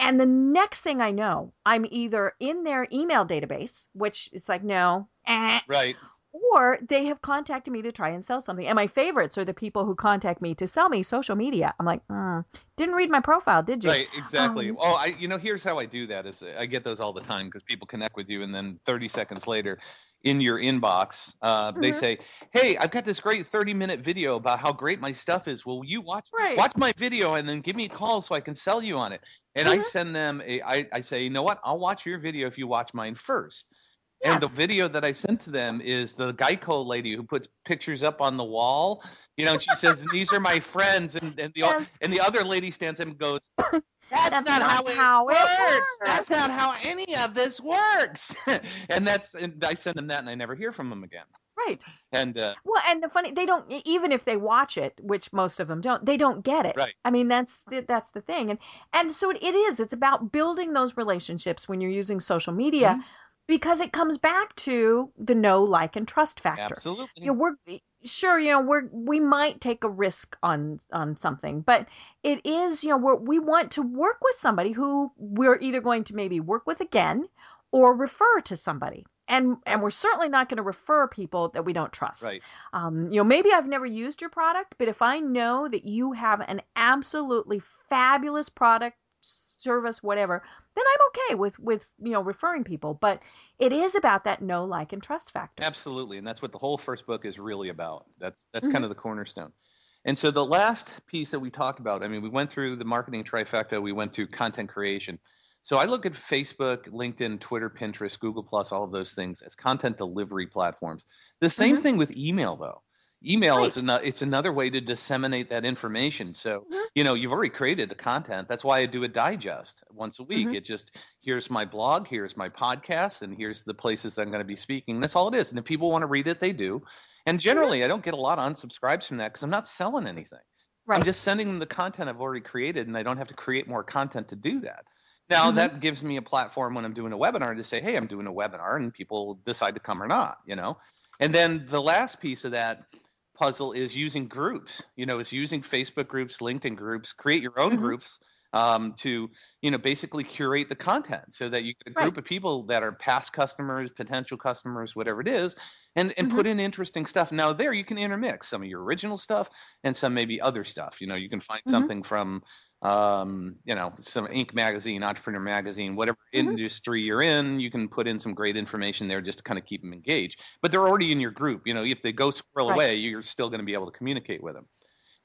and the next thing I know, I'm either in their email database, which it's like no, eh, Right. or they have contacted me to try and sell something. And my favorites are the people who contact me to sell me social media. I'm like, mm, didn't read my profile, did you? Right, exactly. Um, oh, I you know here's how I do that is I get those all the time because people connect with you and then 30 seconds later in your inbox uh, they Mhm. say, "Hey, I've got this great 30 minute video about how great my stuff is. Will you watch Right. watch my video and then give me a call so I can sell you on it?" And I Mhm. send them a I I say, "You know what? I'll watch your video if you watch mine first. And the video that I sent to them is the Geico lady who puts pictures up on the wall. You know, she says, "These are my friends," and and the Yes. and the other lady stands up and goes, "That's, That's not, not how, it, how it works. works." That's not how any of this works." and that's and I send them that, and I never hear from them again. Right. And uh, Well, and the funny, they don't even if they watch it, which most of them don't, they don't get it. Right. I mean, that's the, that's the thing, and and so it is. It's about building those relationships when you're using social media, Mhm. because it comes back to the know, like, and trust factor. absolutely, You know, we're sure, you know, we're we might take a risk on on something, but it is, you know, we're, we want to work with somebody who we're either going to maybe work with again or refer to somebody. And, and we're certainly not going to refer people that we don't trust right. um, you know, maybe I've never used your product, but if I know that you have an absolutely fabulous product, service, whatever, then I'm okay with with you know referring people. But it is about that know, like, and trust factor. Absolutely, and that's what the whole first book is really about. That's that's Mhm. kind of the cornerstone. And so the last piece that we talked about, I mean, we went through the marketing trifecta, we went through content creation. So I look at Facebook, LinkedIn, Twitter, Pinterest, Google Plus, all of those things as content delivery platforms. The same Mhm. thing with email though. Email is Right. another it's another way to disseminate that information. So, Mhm. you know, you've already created the content. That's why I do a digest once a week. Mhm. It just here's my blog, here's my podcast, and here's the places I'm going to be speaking. That's all it is. And if people want to read it, they do. And generally, I don't get a lot of unsubscribes from that because I'm not selling anything. Right. I'm just sending them the content I've already created, and I don't have to create more content to do that. Now Mhm. that gives me a platform when I'm doing a webinar to say, "Hey, I'm doing a webinar," and people decide to come or not, you know. And then the last piece of that puzzle is using groups. You know, is using Facebook groups, LinkedIn groups, create your own Mhm. groups um, to, you know, basically curate the content so that you get a group Right. of people that are past customers, potential customers, whatever it is, and and Mhm. put in interesting stuff. Now there you can intermix some of your original stuff and some maybe other stuff. You know, you can find Mhm. something from um, you know, some Inc. magazine, Entrepreneur magazine, whatever Mhm. industry you're in, you can put in some great information there just to kind of keep them engaged. But they're already in your group. You know, if they go squirrel Right. away, you're still going to be able to communicate with them.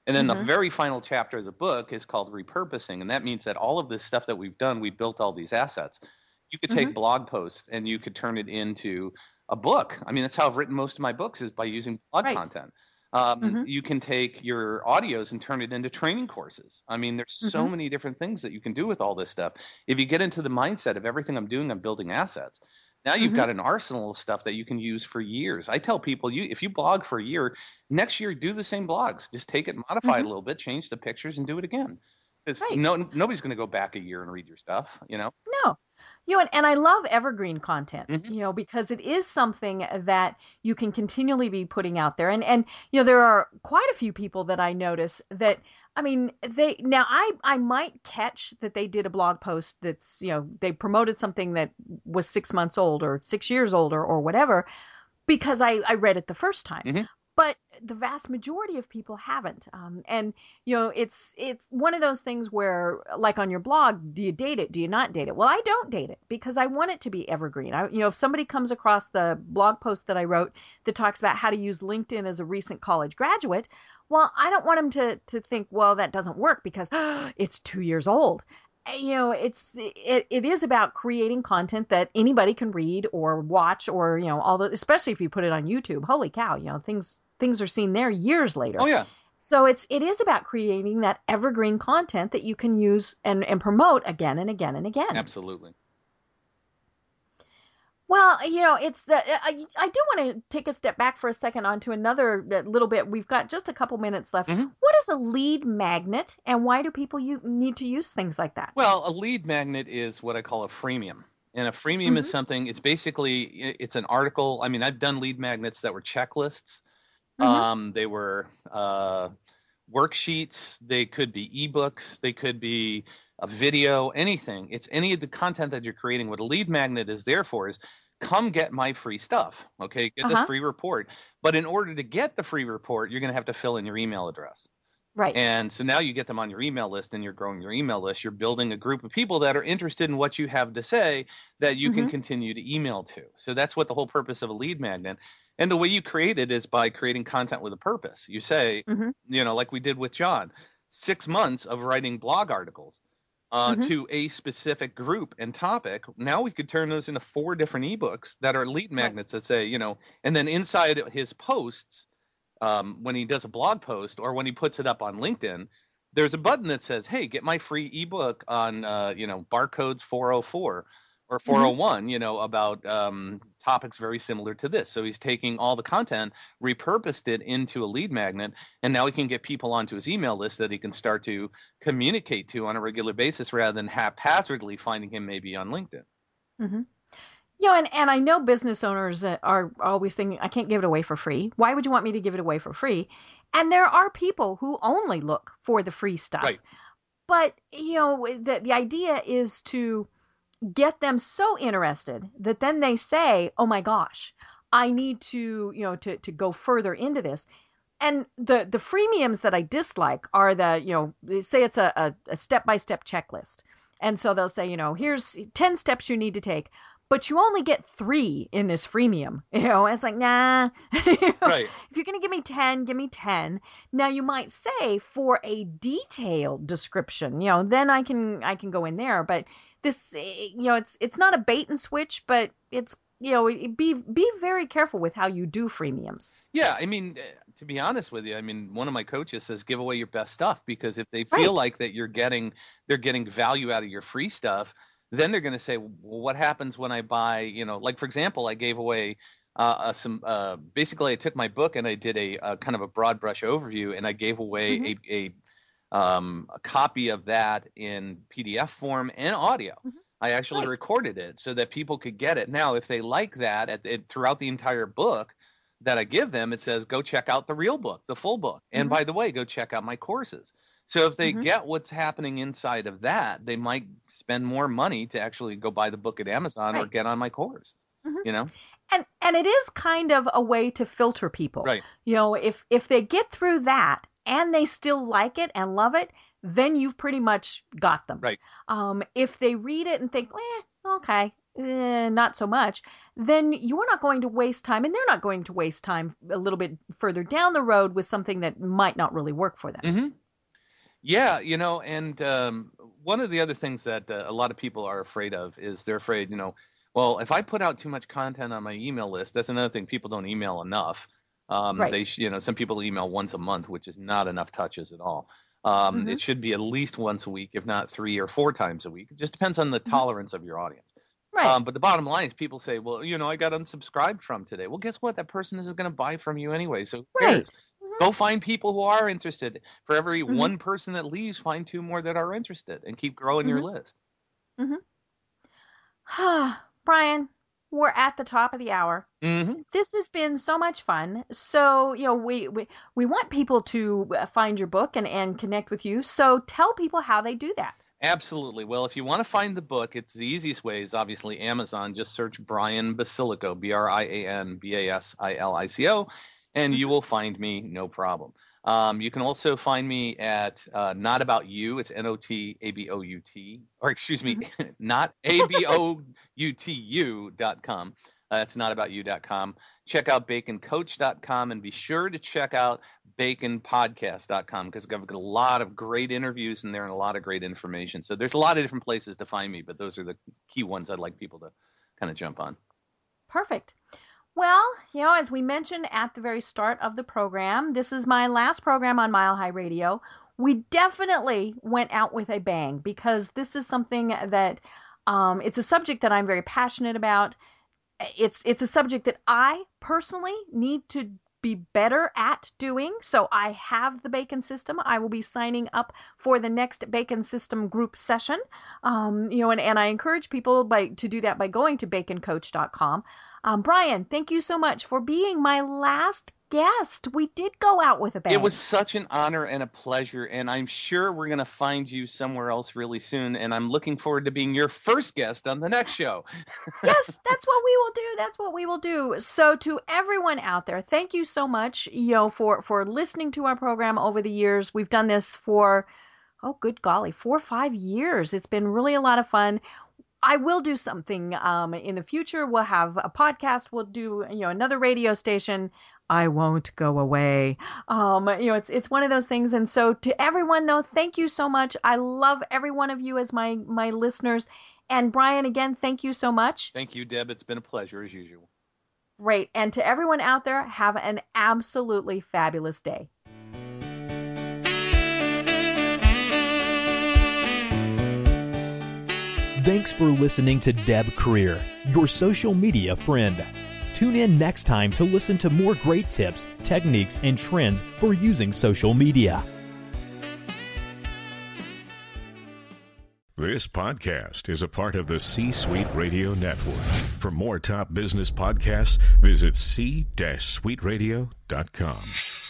And then Mhm. the very final chapter of the book is called repurposing, and that means that all of this stuff that we've done, we've built all these assets. You could take blog posts and you could turn it into a book. I mean, that's how I've written most of my books is by using blog Right. content. Um, Mhm. You can take your audios and turn it into training courses. I mean, there's so Mhm. many different things that you can do with all this stuff. If you get into the mindset of everything I'm doing, I'm building assets. Now you've Mhm. got an arsenal of stuff that you can use for years. I tell people, you if you blog for a year, next year do the same blogs. Just take it, modify it a little bit, change the pictures, and do it again. Right. no nobody's going to go back a year and read your stuff. You know. No. You know, and, and I love evergreen content, Mhm. you know, because it is something that you can continually be putting out there. And and you know, there are quite a few people that I notice that I mean, they now I I might catch that they did a blog post that's, you know, they promoted something that was 6 months old or 6 years old or, whatever because I I read it the first time. Mhm. But the vast majority of people haven't. Um, and you know, it's it's one of those things where, like on your blog, do you date it? Do you not date it? Well, I don't date it because I want it to be evergreen. I, you know, if somebody comes across the blog post that I wrote that talks about how to use LinkedIn as a recent college graduate, well, I don't want them to to think, well, that doesn't work because it's two years old. Uh, You know, it's it, it is about creating content that anybody can read or watch or you know, all the especially if you put it on YouTube. Holy cow, you know, things things are seen there years later. Oh yeah. So it's it is about creating that evergreen content that you can use and, and promote again and again and again. Absolutely. Well, you know, it's the I, I do want to take a step back for a second onto another uh, little bit. We've got just a couple minutes left. Mhm. What is a lead magnet, and why do people you need to use things like that? Well, a lead magnet is what I call a freemium. And a freemium is Mhm. something, it's basically, it's an article. I mean, I've done lead magnets that were checklists. Mhm. Um, they were uh, worksheets. They could be ebooks. They could be a video, anything. It's any of the content that you're creating. What a lead magnet is there for is come get my free stuff. Okay, get Uh-huh. the free report. But in order to get the free report, you're going to have to fill in your email address. Right. And so now you get them on your email list and you're growing your email list. You're building a group of people that are interested in what you have to say that you can Mhm. continue to email to. So that's what the whole purpose of a lead magnet. And the way you create it is by creating content with a purpose. You say, Mhm. you know, like we did with John, six months of writing blog articles uh, Mhm. to a specific group and topic. Now we could turn those into four different ebooks that are lead magnets that say, you know, and then inside his posts, um, when he does a blog post or when he puts it up on LinkedIn, there's a button that says, "Hey, get my free ebook on uh, you know barcodes 404 or 401, you know about um, topics very similar to this." So he's taking all the content, repurposed it into a lead magnet, and now he can get people onto his email list that he can start to communicate to on a regular basis rather than haphazardly finding him maybe on LinkedIn. Mm-hmm. You know, and, and I know business owners are always thinking, I can't give it away for free. Why would you want me to give it away for free? And there are people who only look for the free stuff. Right. But, you know, the, the idea is to get them so interested that then they say, oh my gosh, I need to, you know, to, to go further into this. And the, the freemiums that I dislike are the, you know, say it's a, a, a step-by-step checklist. And so they'll say, you know, here's 10 steps you need to take but you only get three in this freemium. You know, it's like, nah. You know, Right. If you're going to give me 10, give me 10. Now you might say for a detailed description, you know, then I can, I can go in there. But this, eh, you know, it's, it's not a bait and switch, but it's, you know, be, be very careful with how you do freemiums. Yeah, I mean, uh, to be honest with you, I mean, one of my coaches says give away your best stuff because if they feel Right. like that you're getting they're getting value out of your free stuff, then they're going to say, well, what happens when I buy, you know, like for example, I gave away uh, uh, some uh, basically I took my book and I did a, uh kind of a broad brush overview and I gave away Mhm. a, a um, a copy of that in PDF form and audio. Mhm. I actually Right. recorded it so that people could get it. Now, if they like that at, it, throughout the entire book, that I give them, it says, go check out the real book, the full book. And Mhm. by the way, go check out my courses. So if they Mhm. get what's happening inside of that, they might spend more money to actually go buy the book at Amazon or get on my course. Mhm. You know? And, and it is kind of a way to filter people. Right. You know, if, if they get through that and they still like it and love it, then you've pretty much got them. Right. Um, if they read it and think, eh, okay, eh, not so much, then you're not going to waste time, and they're not going to waste time a little bit further down the road with something that might not really work for them. hmm Yeah, you know, and um, one of the other things that uh, a lot of people are afraid of is they're afraid, you know, well, if I put out too much content on my email list, that's another thing. People don't email enough. Um, Right. They, you know, some people email once a month, which is not enough touches at all. Um, Mhm. It should be at least once a week, if not three or four times a week. It just depends on the Mhm. tolerance of your audience. Right. Um, but the bottom line is people say, well, you know, I got unsubscribed from today. Well, guess what? That person isn't going to buy from you anyway. So Right. cares? Go find people who are interested. For every Mhm. one person that leaves, find two more that are interested and keep growing your list. Mhm. list. Brian, we're at the top of the hour. hmm this has been so much fun. So, you know, we, we, we want people to uh, find your book and, and connect with you. So tell people how they do that. Absolutely. Well, if you want to find the book, it's the easiest way is obviously Amazon. Just search Brian Basilico, B R I A N B A S I L I C O, and you will find me no problem. Um, you can also find me at uh, Not About You. It's N O T A B O U T, or excuse me, not A B O U T U dot com. Uh, it's notaboutyou.com. Check out baconcoach.com and be sure to check out baconpodcast.com because I've got a lot of great interviews in there and a lot of great information. So there's a lot of different places to find me, but those are the key ones I'd like people to kind of jump on. Perfect. Well, you know, as we mentioned at the very start of the program, this is my last program on Mile High Radio. We definitely went out with a bang because this is something that um, it's a subject that I'm very passionate about. It's it's a subject that I personally need to be better at doing. So I have the Bacon System. I will be signing up for the next Bacon System group session. Um, you know, and, and I encourage people by to do that by going to baconcoach.com. Um, Brian, thank you so much for being my last guest. We did go out with a bang. It was such an honor and a pleasure, and I'm sure we're going to find you somewhere else really soon. And I'm looking forward to being your first guest on the next show. yes, that's what we will do. That's what we will do. So, to everyone out there, thank you so much, you know, for for listening to our program over the years. We've done this for oh, good golly, four or five years. It's been really a lot of fun. I will do something um, in the future. We'll have a podcast. We'll do you know another radio station. I won't go away. Um, you know, it's it's one of those things. And so to everyone though, thank you so much. I love every one of you as my my listeners. And Brian, again, thank you so much. Thank you, Deb. It's been a pleasure as usual. Great. And to everyone out there, have an absolutely fabulous day. Thanks for listening to Deb Krier, your social media friend. Tune in next time to listen to more great tips, techniques, and trends for using social media. This podcast is a part of the C Suite Radio Network. For more top business podcasts, visit c-suiteradio.com.